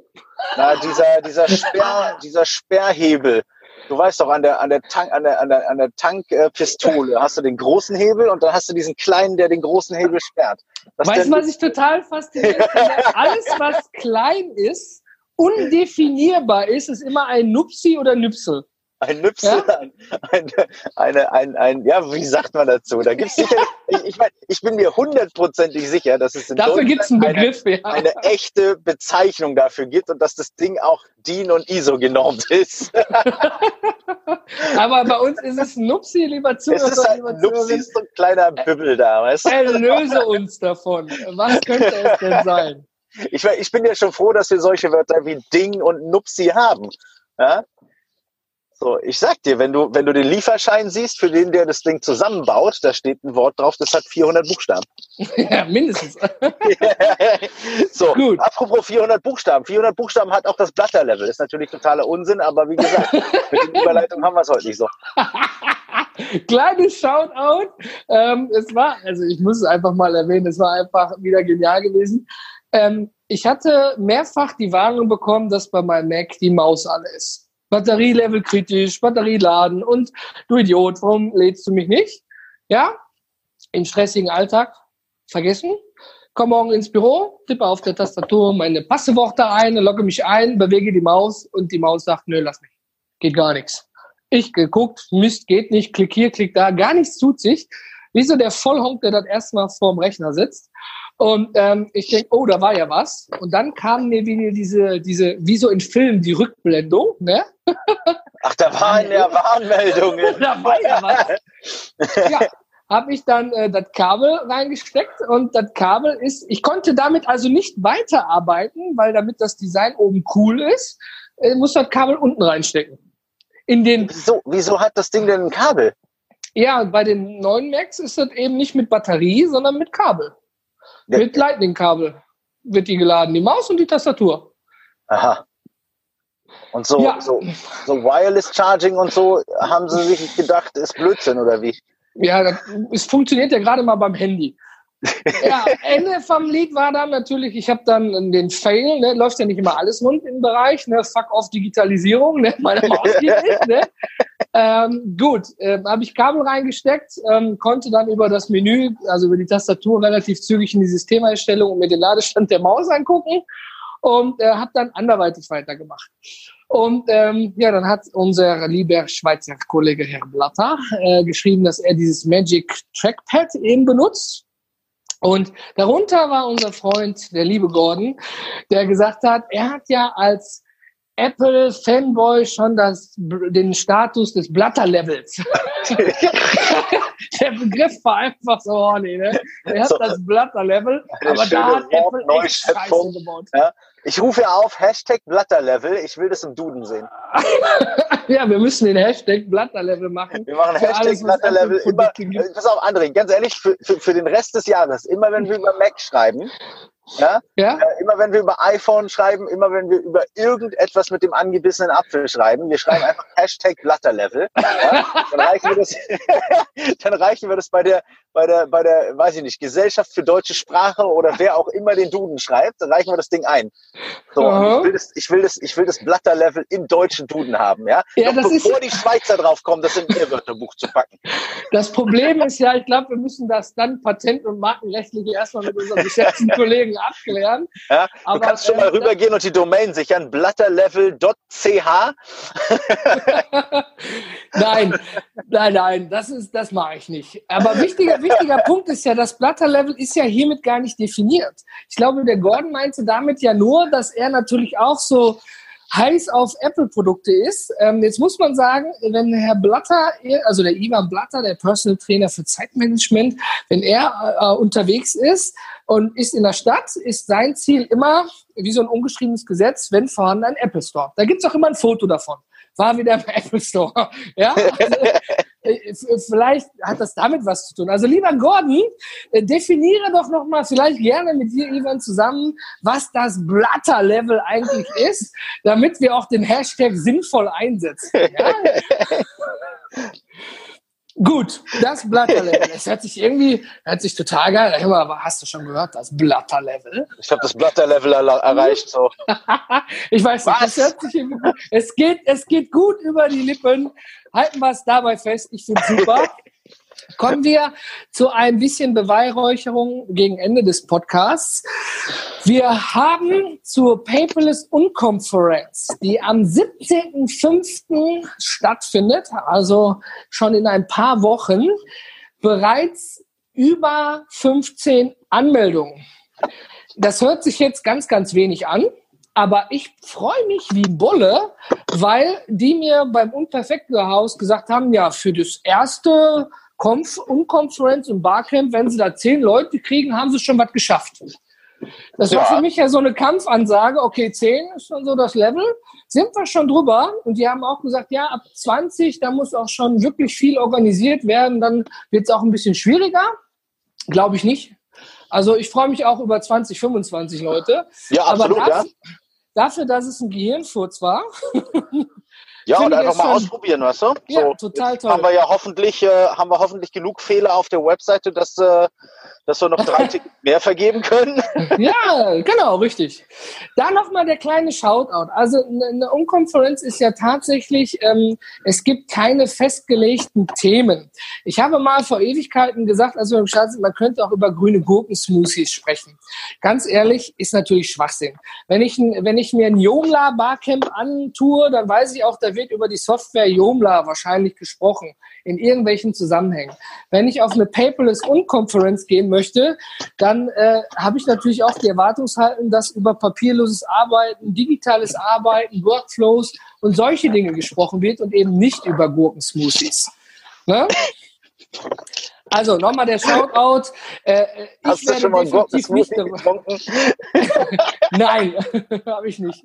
Na, dieser, dieser, Sperr, dieser Sperrhebel. Du weißt doch, an der, an der, Tank, an der, an der, an der Tankpistole hast du den großen Hebel und dann hast du diesen kleinen, der den großen Hebel sperrt. Das weißt du, was ich total fasziniert finde? Alles, was klein ist, undefinierbar ist, ist immer ein Nupsi oder Nüpsel. Ein Nüpsel, ja? ein, ein, eine, ein, ein, ja, wie sagt man dazu? Da gibt's sicher, ich, ich, mein, ich bin mir hundertprozentig sicher, dass es in dafür gibt's einen Begriff, eine, ja. eine echte Bezeichnung dafür gibt und dass das Ding auch DIN und ISO genormt ist. Aber bei uns ist es Nupsi, lieber Zuhörer. Es ist halt, Nupsi ist so ein kleiner Bübbel da, weißt du? Erlöse uns davon. Was könnte es denn sein? Ich, ich bin ja schon froh, dass wir solche Wörter wie Ding und Nupsi haben. Ja? So, ich sag dir, wenn du, wenn du den Lieferschein siehst, für den, der das Ding zusammenbaut, da steht ein Wort drauf, das hat 400 Buchstaben. ja, mindestens. so, Gut. apropos 400 Buchstaben. 400 Buchstaben hat auch das Blatter-Level. Ist natürlich totaler Unsinn, aber wie gesagt, mit den Überleitungen haben wir es heute nicht so. Kleines Shoutout. Ähm, es war, also ich muss es einfach mal erwähnen, es war einfach wieder genial gewesen. Ähm, ich hatte mehrfach die Warnung bekommen, dass bei meinem Mac die Maus alle ist. Batterielevel kritisch, Batterieladen und du Idiot, warum lädst du mich nicht? Ja, im stressigen Alltag vergessen. Komm morgen ins Büro, tippe auf der Tastatur meine Passworte ein, logge mich ein, bewege die Maus und die Maus sagt, nö, lass mich. Geht gar nichts. Ich geguckt, Mist, geht nicht, klick hier, klick da, gar nichts tut sich. Wie so der Vollhonk, der das erstmal vorm Rechner sitzt. Und ähm, ich denke, oh, da war ja was. Und dann kam mir wieder diese, diese, wie so in Filmen, die Rückblendung, ne? Ach, da waren ja Warnmeldungen. da war ja was. Ja, habe ich dann äh, das Kabel reingesteckt und das Kabel ist, ich konnte damit also nicht weiterarbeiten, weil damit das Design oben cool ist, äh, muss das Kabel unten reinstecken. In den wieso, wieso hat das Ding denn ein Kabel? Ja, bei den neuen Macs ist das eben nicht mit Batterie, sondern mit Kabel. Mit Lightning-Kabel wird die geladen, die Maus und die Tastatur. Aha. Und so, ja. so, so Wireless Charging und so haben sie sich gedacht, ist Blödsinn oder wie? Ja, das, es funktioniert ja gerade mal beim Handy. ja, Ende vom Lied war dann natürlich, ich habe dann den Fail, ne, läuft ja nicht immer alles rund im Bereich, ne, fuck off Digitalisierung, ne, meine Maus geht nicht, ne. Ähm, gut, äh, habe ich Kabel reingesteckt, ähm, konnte dann über das Menü, also über die Tastatur relativ zügig in die Systemeinstellung und mir den Ladestand der Maus angucken und äh, habe dann anderweitig weitergemacht. Und ähm, ja, dann hat unser lieber Schweizer Kollege Herr Blatter äh, geschrieben, dass er dieses Magic Trackpad eben benutzt. Und darunter war unser Freund, der liebe Gordon, der gesagt hat, er hat ja als Apple-Fanboy schon das, den Status des Blatter-Levels. der Begriff war einfach so horny, ne? Er hat so, das Blatter-Level, aber da hat Apple echt Scheiße gebaut. Ja? Ich rufe auf Hashtag Blatterlevel. Ich will das im Duden sehen. ja, wir müssen den Hashtag Blatterlevel machen. Wir machen Hashtag alles, Blatterlevel immer. Pass auf, André, ganz ehrlich, für, für, für den Rest des Jahres, immer wenn wir über Mac schreiben, ja? ja? Äh, immer wenn wir über iPhone schreiben, immer wenn wir über irgendetwas mit dem angebissenen Apfel schreiben, wir schreiben einfach Hashtag Blatterlevel. Ja? Dann, reichen wir das, dann reichen wir das bei der, bei der, bei der, weiß ich nicht, Gesellschaft für deutsche Sprache oder wer auch immer den Duden schreibt, dann reichen wir das Ding ein. So, ich will das, ich will das, ich will das Blatterlevel im deutschen Duden haben, ja? ja Noch bevor die Schweizer drauf kommen, das in ihr Wörterbuch zu packen. Das Problem ist ja, ich glaube, wir müssen das dann patent- und markenrechtlich erstmal mit unseren geschätzten Kollegen abklären. Ja, du Aber, kannst schon mal äh, rübergehen und die Domain sichern, blatterlevel.ch. nein, nein, nein, das ist, das mache ich nicht. Aber wichtiger, wichtiger Punkt ist ja, das Blatterlevel ist ja hiermit gar nicht definiert. Ich glaube, der Gordon meinte damit ja nur, dass er natürlich auch so heiß auf Apple-Produkte ist. Ähm, jetzt muss man sagen, wenn Herr Blatter, also der Ivan Blatter, der Personal Trainer für Zeitmanagement, wenn er äh, unterwegs ist und ist in der Stadt, ist sein Ziel immer, wie so ein ungeschriebenes Gesetz, wenn vorhanden, ein Apple Store. Da gibt's auch immer ein Foto davon. War wieder im Apple Store. Ja? Also, äh, vielleicht hat das damit was zu tun. Also lieber Gordon, äh, definiere doch noch mal vielleicht gerne mit dir, Ivan, zusammen, was das Blatter-Level eigentlich ist, damit wir auch den Hashtag sinnvoll einsetzen. Ja? Gut, das Blatterlevel. Das hört sich irgendwie, hört sich total geil. Hör mal, hast du schon gehört, das Blatterlevel? Ich habe das Blatterlevel erreicht. So. ich weiß nicht, das hört sich irgendwie gut. Es geht, es geht gut über die Lippen. Halten wir es dabei fest. Ich finde super. Kommen wir zu ein bisschen Beweihräucherung gegen Ende des Podcasts. Wir haben zur Paperless Unconference, die am 17.05. stattfindet, also schon in ein paar Wochen, bereits über 15 Anmeldungen. Das hört sich jetzt ganz, ganz wenig an. Aber ich freue mich wie Bolle, weil die mir beim Unperfekte Haus gesagt haben, ja, für das erste Conf Unconference und Barcamp, wenn sie da zehn Leute kriegen, haben sie schon was geschafft. Das ja. war für mich ja so eine Kampfansage. Okay, 10 ist schon so das Level. Sind wir schon drüber? Und die haben auch gesagt, ja, ab 20, da muss auch schon wirklich viel organisiert werden. Dann wird es auch ein bisschen schwieriger. Glaube ich nicht. Also ich freue mich auch über 20, 25 Leute. Ja, absolut, Aber dafür, ja. dafür, dass es ein Gehirnfurz war, Ja, und einfach mal ausprobieren, weißt du? Ja, total toll. Haben wir ja hoffentlich, äh, haben wir hoffentlich genug Fehler auf der Webseite, dass, äh, dass wir noch drei Tickets mehr vergeben können. ja, genau, richtig. Da nochmal der kleine Shoutout. Also eine Unkonferenz ist ja tatsächlich, ähm, es gibt keine festgelegten Themen. Ich habe mal vor Ewigkeiten gesagt, also im Start man könnte auch über grüne Gurken-Smoothies sprechen. Ganz ehrlich, ist natürlich Schwachsinn. Wenn ich, wenn ich mir ein Jomla Barcamp antue, dann weiß ich auch, da wird über die Software Joomla wahrscheinlich gesprochen, in irgendwelchen Zusammenhängen. Wenn ich auf eine Paperless Unconference gehen möchte, dann äh, habe ich natürlich auch die Erwartungshaltung, dass über papierloses Arbeiten, digitales Arbeiten, Workflows und solche Dinge gesprochen wird und eben nicht über Gurkensmoothies. Ne? Also nochmal der Shoutout. Äh, ich Hast du schon mal definitiv nicht getrunken? Nein, habe ich nicht.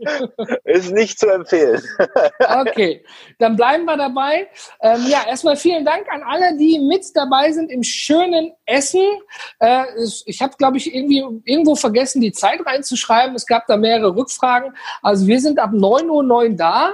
Ist nicht zu empfehlen. okay, dann bleiben wir dabei. Ähm, ja, erstmal vielen Dank an alle, die mit dabei sind im schönen Essen. Äh, ich habe, glaube ich, irgendwie irgendwo vergessen, die Zeit reinzuschreiben. Es gab da mehrere Rückfragen. Also wir sind ab 9.09 Uhr da.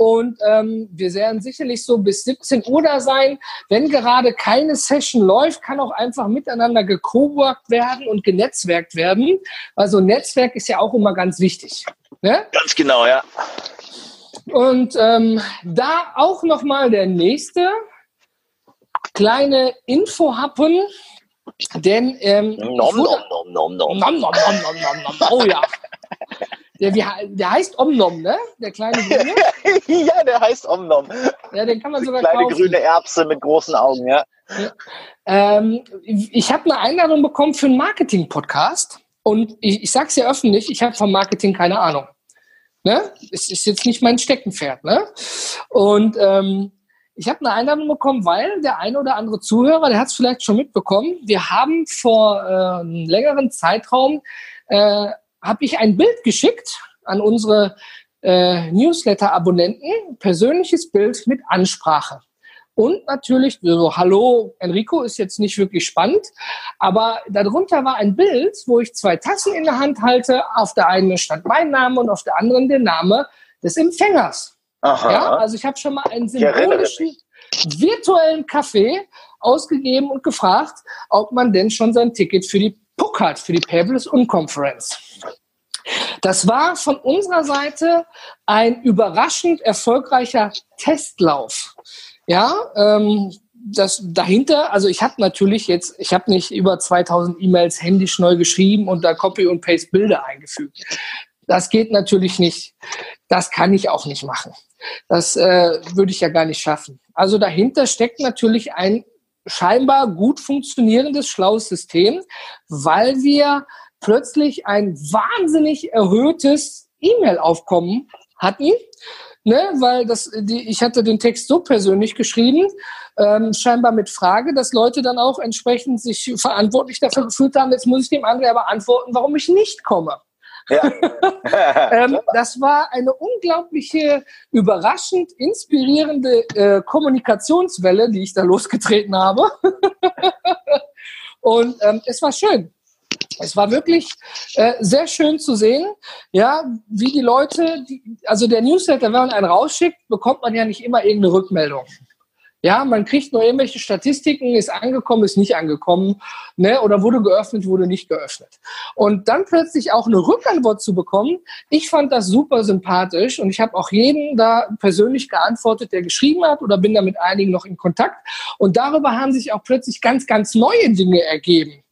Und ähm, wir werden sicherlich so bis 17 Uhr da sein. Wenn gerade keine Session läuft, kann auch einfach miteinander gecoworkt werden und genetzwerkt werden. Also Netzwerk ist ja auch immer ganz wichtig. Ne? Ganz genau, ja. Und ähm, da auch nochmal der nächste kleine Infohappen. Denn ähm, nom, nom, nom, nom, nom. Nom, nom, nom, nom, nom, nom. Oh ja. Der, wie, der heißt Omnom, ne? Der kleine Grüne. ja, der heißt Omnom. Ja, den kann man sogar kleine kaufen. grüne Erbse mit großen Augen, ja. ja. Ähm, ich habe eine Einladung bekommen für einen Marketing-Podcast. Und ich, ich sage es ja öffentlich, ich habe vom Marketing keine Ahnung. Ne? Es ist jetzt nicht mein Steckenpferd. Ne? Und ähm, ich habe eine Einladung bekommen, weil der eine oder andere Zuhörer, der hat es vielleicht schon mitbekommen, wir haben vor äh, einem längeren Zeitraum äh, habe ich ein Bild geschickt an unsere äh, Newsletter-Abonnenten, persönliches Bild mit Ansprache. Und natürlich, so, hallo, Enrico ist jetzt nicht wirklich spannend, aber darunter war ein Bild, wo ich zwei Tassen in der Hand halte. Auf der einen stand mein Name und auf der anderen der Name des Empfängers. Aha. Ja, also ich habe schon mal einen symbolischen virtuellen Kaffee ausgegeben und gefragt, ob man denn schon sein Ticket für die PUC hat, für die Paperless Unconference. Das war von unserer Seite ein überraschend erfolgreicher Testlauf. Ja, ähm, das dahinter, also ich habe natürlich jetzt, ich habe nicht über 2000 E-Mails händisch neu geschrieben und da Copy und Paste Bilder eingefügt. Das geht natürlich nicht. Das kann ich auch nicht machen. Das äh, würde ich ja gar nicht schaffen. Also dahinter steckt natürlich ein scheinbar gut funktionierendes, schlaues System, weil wir plötzlich ein wahnsinnig erhöhtes E-Mail-Aufkommen hatten. Ne, weil das, die, ich hatte den Text so persönlich geschrieben, ähm, scheinbar mit Frage, dass Leute dann auch entsprechend sich verantwortlich dafür gefühlt haben, jetzt muss ich dem anderen aber antworten, warum ich nicht komme. Ja. ähm, das war eine unglaubliche, überraschend inspirierende äh, Kommunikationswelle, die ich da losgetreten habe. Und ähm, es war schön. Es war wirklich äh, sehr schön zu sehen, ja, wie die Leute, die, also der Newsletter, wenn man einen rausschickt, bekommt man ja nicht immer irgendeine Rückmeldung. Ja, man kriegt nur irgendwelche Statistiken, ist angekommen, ist nicht angekommen, ne, oder wurde geöffnet, wurde nicht geöffnet. Und dann plötzlich auch eine Rückantwort zu bekommen, ich fand das super sympathisch und ich habe auch jeden da persönlich geantwortet, der geschrieben hat oder bin da mit einigen noch in Kontakt. Und darüber haben sich auch plötzlich ganz, ganz neue Dinge ergeben.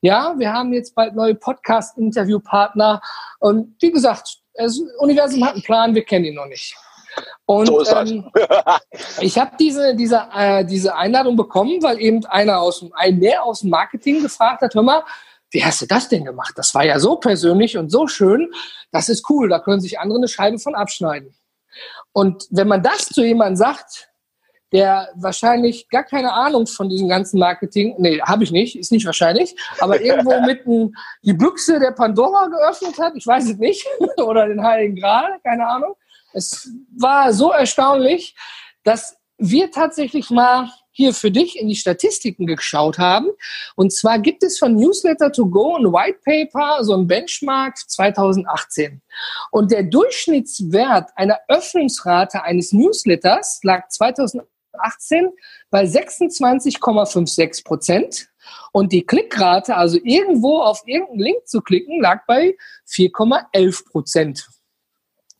Ja, wir haben jetzt bald neue Podcast-Interviewpartner. Und wie gesagt, das Universum hat einen Plan, wir kennen ihn noch nicht. Und so ähm, ich habe diese, diese, äh, diese Einladung bekommen, weil eben einer aus dem, ein mehr aus dem Marketing gefragt hat, hör mal, wie hast du das denn gemacht? Das war ja so persönlich und so schön. Das ist cool, da können sich andere eine Scheibe von abschneiden. Und wenn man das zu jemandem sagt, der wahrscheinlich gar keine Ahnung von diesem ganzen Marketing, nee, habe ich nicht, ist nicht wahrscheinlich, aber irgendwo mitten die Büchse der Pandora geöffnet hat, ich weiß es nicht, oder den Heiligen Gral, keine Ahnung. Es war so erstaunlich, dass wir tatsächlich mal hier für dich in die Statistiken geschaut haben. Und zwar gibt es von Newsletter to Go ein White Paper, so ein Benchmark 2018. Und der Durchschnittswert einer Öffnungsrate eines Newsletters lag 2018 bei 26,56 Prozent. Und die Klickrate, also irgendwo auf irgendeinen Link zu klicken, lag bei 4,11 Prozent.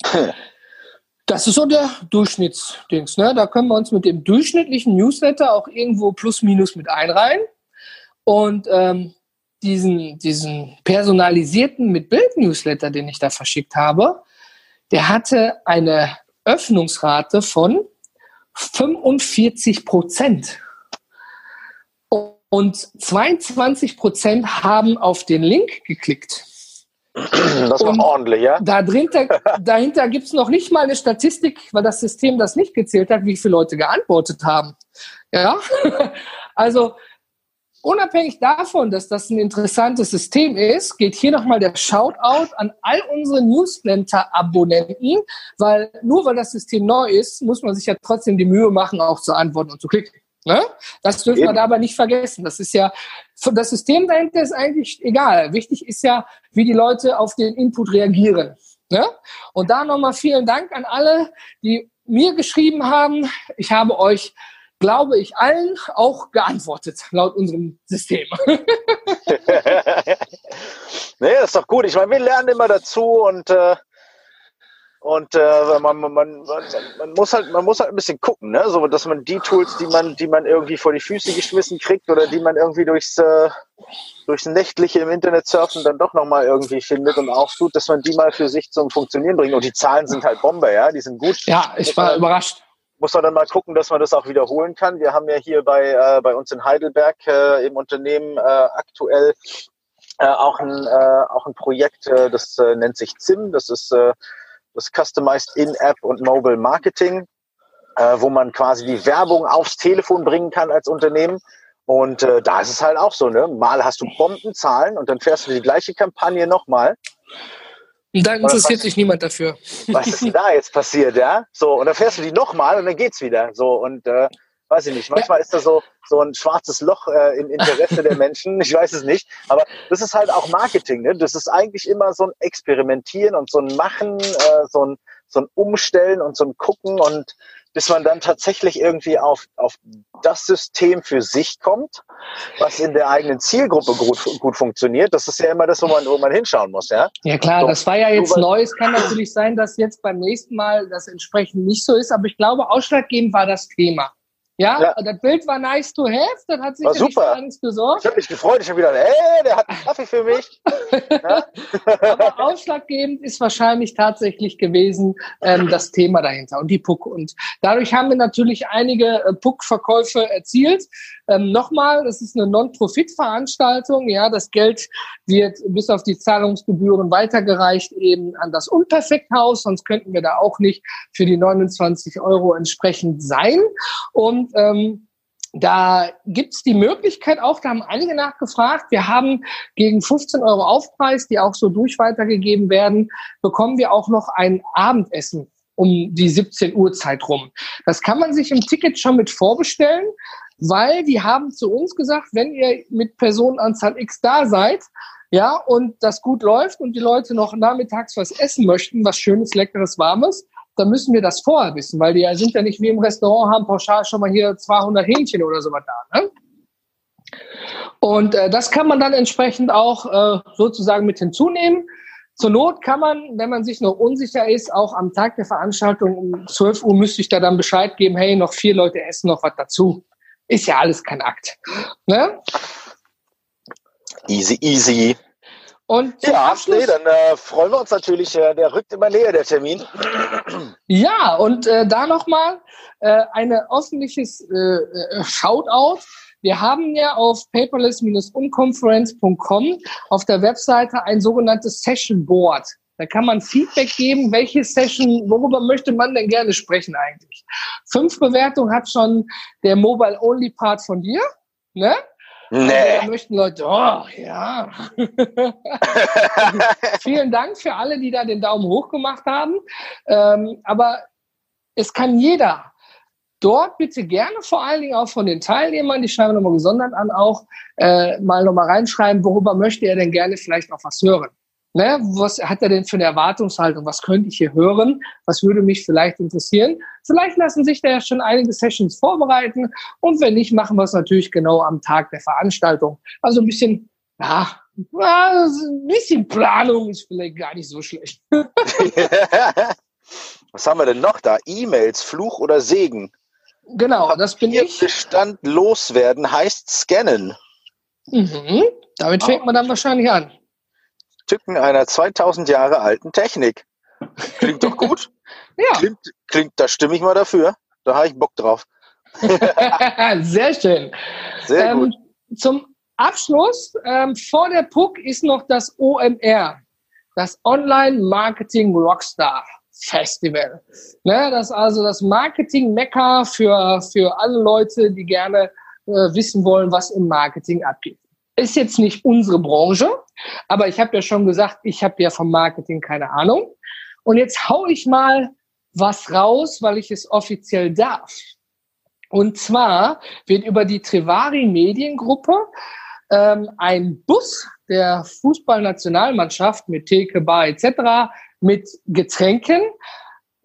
Das ist so der Durchschnittsdings. Ne? Da können wir uns mit dem durchschnittlichen Newsletter auch irgendwo plus minus mit einreihen. Und ähm, diesen, diesen personalisierten mit Bild-Newsletter, den ich da verschickt habe, der hatte eine Öffnungsrate von 45 Prozent. Und 22 Prozent haben auf den Link geklickt. Das war ordentlich, ja? Da dahinter, dahinter gibt es noch nicht mal eine Statistik, weil das System das nicht gezählt hat, wie viele Leute geantwortet haben. Ja, also unabhängig davon, dass das ein interessantes System ist, geht hier nochmal der Shoutout an all unsere Newsletter-Abonnenten, weil nur weil das System neu ist, muss man sich ja trotzdem die Mühe machen, auch zu antworten und zu klicken. Ne? Das dürfen wir dabei nicht vergessen. Das ist ja, das System dahinter ist eigentlich egal. Wichtig ist ja, wie die Leute auf den Input reagieren. Ne? Und da nochmal vielen Dank an alle, die mir geschrieben haben. Ich habe euch, glaube ich, allen auch geantwortet, laut unserem System. nee, das ist doch gut. Ich meine, wir lernen immer dazu und äh, und äh, man, man, man, man, muss halt, man muss halt ein bisschen gucken, ne? so, dass man die Tools, die man, die man irgendwie vor die Füße geschmissen kriegt oder die man irgendwie durchs, äh, durchs nächtliche im Internet surfen dann doch nochmal irgendwie findet und auftut, dass man die mal für sich zum Funktionieren bringt. Und die Zahlen sind halt Bombe, ja, die sind gut. Ja, ich war überrascht. Muss man dann mal gucken, dass man das auch wiederholen kann. Wir haben ja hier bei, äh, bei uns in Heidelberg äh, im Unternehmen äh, aktuell äh, auch, ein, äh, auch ein Projekt, äh, das nennt sich ZIM. Das ist das Customized In-App und Mobile Marketing, äh, wo man quasi die Werbung aufs Telefon bringen kann als Unternehmen. Und äh, da ist es halt auch so, ne? Mal hast du Bombenzahlen und dann fährst du die gleiche Kampagne nochmal. Und dann interessiert sich niemand dafür. Was ist denn da jetzt passiert, ja? So, und dann fährst du die nochmal und dann geht's wieder. So, und äh, weiß ich nicht, manchmal ist da so, so ein schwarzes Loch äh, im Interesse der Menschen, ich weiß es nicht, aber das ist halt auch Marketing, ne? das ist eigentlich immer so ein Experimentieren und so ein Machen, äh, so, ein, so ein Umstellen und so ein Gucken und bis man dann tatsächlich irgendwie auf, auf das System für sich kommt, was in der eigenen Zielgruppe gut, gut funktioniert. Das ist ja immer das, wo man, wo man hinschauen muss, ja? Ja klar, so, das war ja jetzt neu. Es kann natürlich sein, dass jetzt beim nächsten Mal das entsprechend nicht so ist, aber ich glaube, ausschlaggebend war das Thema. Ja, ja, das Bild war nice to have, das hat sich super. alles gesorgt. Ich habe mich gefreut, ich habe wieder, ey, der hat einen Kaffee für mich. ja? Aber ausschlaggebend ist wahrscheinlich tatsächlich gewesen ähm, das Thema dahinter und die Puck. Und dadurch haben wir natürlich einige äh, Puck-Verkäufe erzielt. Ähm, Nochmal, das ist eine Non-Profit-Veranstaltung. Ja, das Geld wird bis auf die Zahlungsgebühren weitergereicht eben an das Unperfekthaus, sonst könnten wir da auch nicht für die 29 Euro entsprechend sein. Und ähm, da gibt's die Möglichkeit auch, da haben einige nachgefragt, wir haben gegen 15 Euro Aufpreis, die auch so durch weitergegeben werden, bekommen wir auch noch ein Abendessen um die 17 Uhr Zeit rum. Das kann man sich im Ticket schon mit vorbestellen weil die haben zu uns gesagt, wenn ihr mit Personenanzahl X da seid, ja, und das gut läuft und die Leute noch nachmittags was essen möchten, was Schönes, Leckeres, Warmes, dann müssen wir das vorher wissen, weil die sind ja nicht wie im Restaurant, haben pauschal schon mal hier 200 Hähnchen oder sowas da, ne? Und äh, das kann man dann entsprechend auch äh, sozusagen mit hinzunehmen. Zur Not kann man, wenn man sich noch unsicher ist, auch am Tag der Veranstaltung um 12 Uhr müsste ich da dann Bescheid geben, hey, noch vier Leute essen noch was dazu ist ja alles kein Akt. Ne? Easy, easy. Und ja, Abschluss, nee, dann äh, freuen wir uns natürlich, äh, der rückt immer näher, der Termin. Ja, und äh, da nochmal äh, ein öffentliches äh, äh, Shoutout. Wir haben ja auf paperless-unconference.com auf der Webseite ein sogenanntes Session Board Da kann man Feedback geben, welche Session, worüber möchte man denn gerne sprechen eigentlich. Fünf Bewertungen hat schon der Mobile-Only-Part von dir. Ne? Nee. Also, da möchten Leute, oh ja. Vielen Dank für alle, die da den Daumen hoch gemacht haben. Ähm, aber es kann jeder dort bitte gerne vor allen Dingen auch von den Teilnehmern, die schreiben nochmal gesondert an, auch äh, mal nochmal reinschreiben, worüber möchte er denn gerne vielleicht noch was hören. Ne? Was hat er denn für eine Erwartungshaltung? Was könnte ich hier hören? Was würde mich vielleicht interessieren? Vielleicht lassen sich da ja schon einige Sessions vorbereiten und wenn nicht, machen wir es natürlich genau am Tag der Veranstaltung. Also ein bisschen, ja, ein bisschen Planung ist vielleicht gar nicht so schlecht. Was haben wir denn noch da? E-Mails, Fluch oder Segen? Genau, das bin ich. Bestand loswerden heißt scannen. Mhm. Damit fängt man dann wahrscheinlich an. Tücken einer 2000 Jahre alten Technik. Klingt doch gut. ja. Klingt, klingt, da stimme ich mal dafür. Da habe ich Bock drauf. Sehr schön. Sehr ähm, gut. Zum Abschluss, ähm, vor der PUC ist noch das OMR, das Online Marketing Rockstar. Festival. Ne, das ist also das Marketing-Mekka für, für alle Leute, die gerne äh, wissen wollen, was im Marketing abgeht. Ist jetzt nicht unsere Branche, aber ich habe ja schon gesagt, ich habe ja vom Marketing keine Ahnung. Und jetzt hau ich mal was raus, weil ich es offiziell darf. Und zwar wird über die Trivari Mediengruppe ähm, ein Bus der Fußballnationalmannschaft mit Theke, Bar etc mit Getränken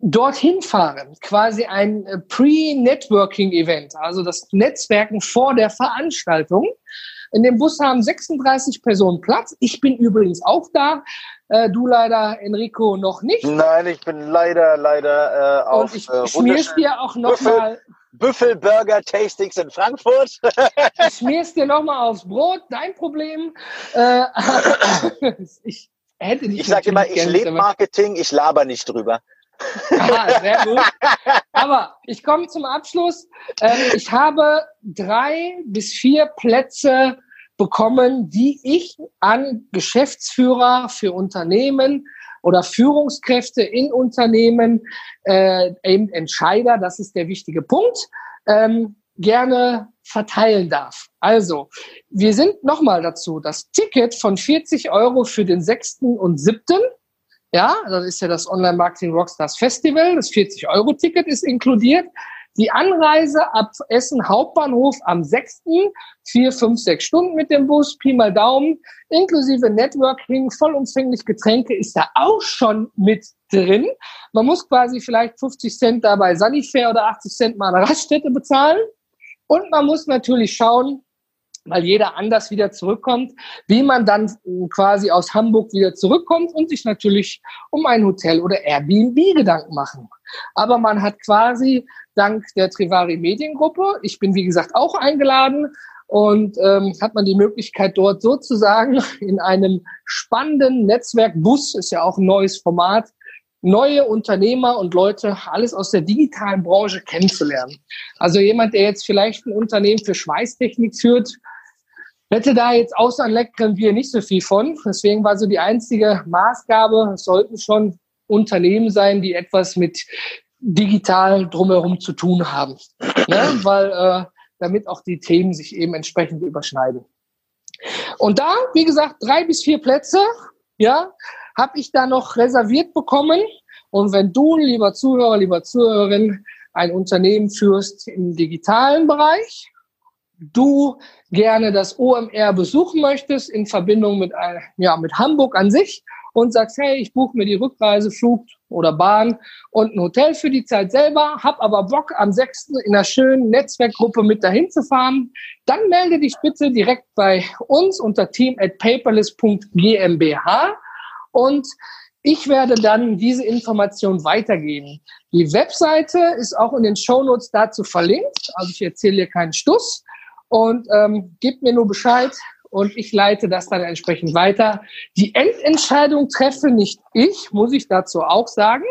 dorthin fahren. Quasi ein äh, Pre-Networking-Event, also das Netzwerken vor der Veranstaltung. In dem Bus haben 36 Personen Platz. Ich bin übrigens auch da. Äh, du leider, Enrico, noch nicht. Nein, ich bin leider, leider äh, auf. Und ich äh, schmier's dir auch nochmal. Büffelburger Tastings in Frankfurt. ich schmier's dir nochmal aufs Brot, dein Problem. Äh, ich hätte dich Ich sage immer, ich lebe Marketing, ich laber nicht drüber. Aha, sehr gut. Aber ich komme zum Abschluss. Ähm, ich habe drei bis vier Plätze bekommen, die ich an Geschäftsführer für Unternehmen oder Führungskräfte in Unternehmen, äh, eben Entscheider, das ist der wichtige Punkt, ähm, gerne verteilen darf. Also, wir sind nochmal dazu, das Ticket von 40 Euro für den 6. und 7. Ja, das ist ja das Online Marketing Rockstars Festival. Das 40 Euro Ticket ist inkludiert. Die Anreise ab Essen Hauptbahnhof am 6. vier, fünf, sechs Stunden mit dem Bus, Pi mal Daumen, inklusive Networking, vollumfänglich Getränke ist da auch schon mit drin. Man muss quasi vielleicht 50 Cent dabei Sunnyfair oder 80 Cent mal eine Raststätte bezahlen. Und man muss natürlich schauen, weil jeder anders wieder zurückkommt, wie man dann quasi aus Hamburg wieder zurückkommt und sich natürlich um ein Hotel oder Airbnb Gedanken machen. Aber man hat quasi dank der Trivari Mediengruppe, ich bin wie gesagt auch eingeladen, und ähm, hat man die Möglichkeit dort sozusagen in einem spannenden Netzwerkbus, ist ja auch ein neues Format, neue Unternehmer und Leute, alles aus der digitalen Branche kennenzulernen. Also jemand, der jetzt vielleicht ein Unternehmen für Schweißtechnik führt, hätte da jetzt außer einem leckeren Bier nicht so viel von. Deswegen war so die einzige Maßgabe, es sollten schon Unternehmen sein, die etwas mit digital drumherum zu tun haben. Ne? Weil äh, damit auch die Themen sich eben entsprechend überschneiden. Und da, wie gesagt, drei bis vier Plätze, ja, habe ich da noch reserviert bekommen. Und wenn du, lieber Zuhörer, lieber Zuhörerin, ein Unternehmen führst im digitalen Bereich, du gerne das OMR besuchen möchtest in Verbindung mit, ja, mit Hamburg an sich und sagst, hey, ich buche mir die Rückreise, Flug oder Bahn und ein Hotel für die Zeit selber, hab aber Bock am 6. in einer schönen Netzwerkgruppe mit dahin zu fahren, dann melde dich bitte direkt bei uns unter team at paperless.gmbH und ich werde dann diese Information weitergeben. Die Webseite ist auch in den Shownotes dazu verlinkt. Also ich erzähle hier keinen Stuss. Und ähm, gebt mir nur Bescheid und ich leite das dann entsprechend weiter. Die Endentscheidung treffe nicht ich, muss ich dazu auch sagen.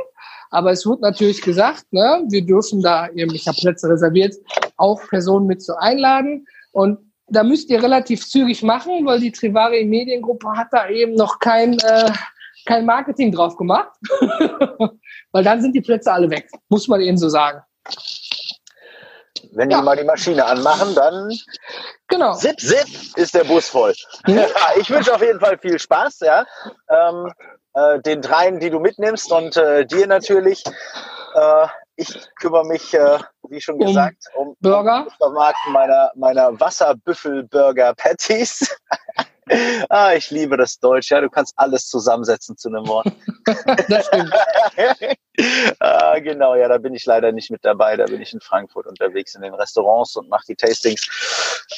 Aber es wird natürlich gesagt, ne, wir dürfen da, ich habe Plätze reserviert, auch Personen mit zu einladen. Und da müsst ihr relativ zügig machen, weil die Trivari Mediengruppe hat da eben noch kein äh, kein Marketing drauf gemacht, weil dann sind die Plätze alle weg, muss man ihnen so sagen. Wenn ja. die mal die Maschine anmachen, dann genau. zip, zip ist der Bus voll. Mhm. ich wünsche auf jeden Fall viel Spaß, ja. Ähm, äh, den dreien, die du mitnimmst und äh, dir natürlich. Äh, ich kümmere mich, äh, wie schon gesagt, um, Burger. Um Vermarkten meiner, meiner Wasserbüffel-Burger-Patties. ah, ich liebe das Deutsch. Ja, du kannst alles zusammensetzen zu einem Wort. das stimmt. ah, genau, ja, da bin ich leider nicht mit dabei. Da bin ich in Frankfurt unterwegs in den Restaurants und mache die Tastings.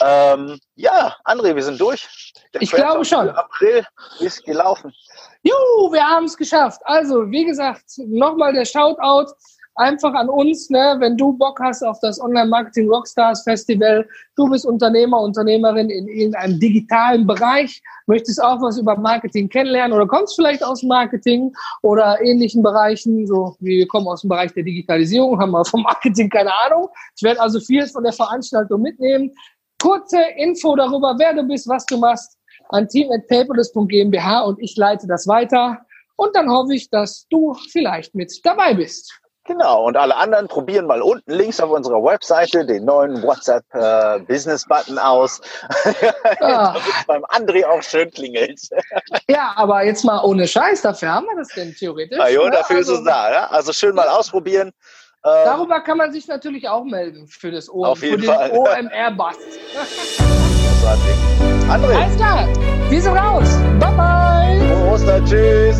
Ähm, ja, André, wir sind durch. Der ich glaube schon. April ist gelaufen. Juhu, wir haben es geschafft. Also, wie gesagt, nochmal der Shoutout einfach an uns, ne, wenn du Bock hast auf das Online-Marketing Rockstars Festival, du bist Unternehmer, Unternehmerin in irgendeinem digitalen Bereich, möchtest auch was über Marketing kennenlernen oder kommst vielleicht aus Marketing oder ähnlichen Bereichen, so wie wir kommen aus dem Bereich der Digitalisierung, haben wir vom Marketing keine Ahnung. Ich werde also viel von der Veranstaltung mitnehmen. Kurze Info darüber, wer du bist, was du machst, an team.paperless.gmbH und ich leite das weiter. Und dann hoffe ich, dass du vielleicht mit dabei bist. Genau, und alle anderen probieren mal unten links auf unserer Webseite den neuen WhatsApp-Business-Button äh, aus. Ah. Ja. Damit beim André auch schön klingelt. ja, aber jetzt mal ohne Scheiß, dafür haben wir das denn theoretisch. Ah, ne? dafür also, ist es also- da. Ja? Also schön mal ausprobieren. Ähm, Darüber kann man sich natürlich auch melden für das o auf jeden Fall. OMR-Bust. André. Alles klar, wir sind raus. Bye bye. Frohe Ostern, tschüss.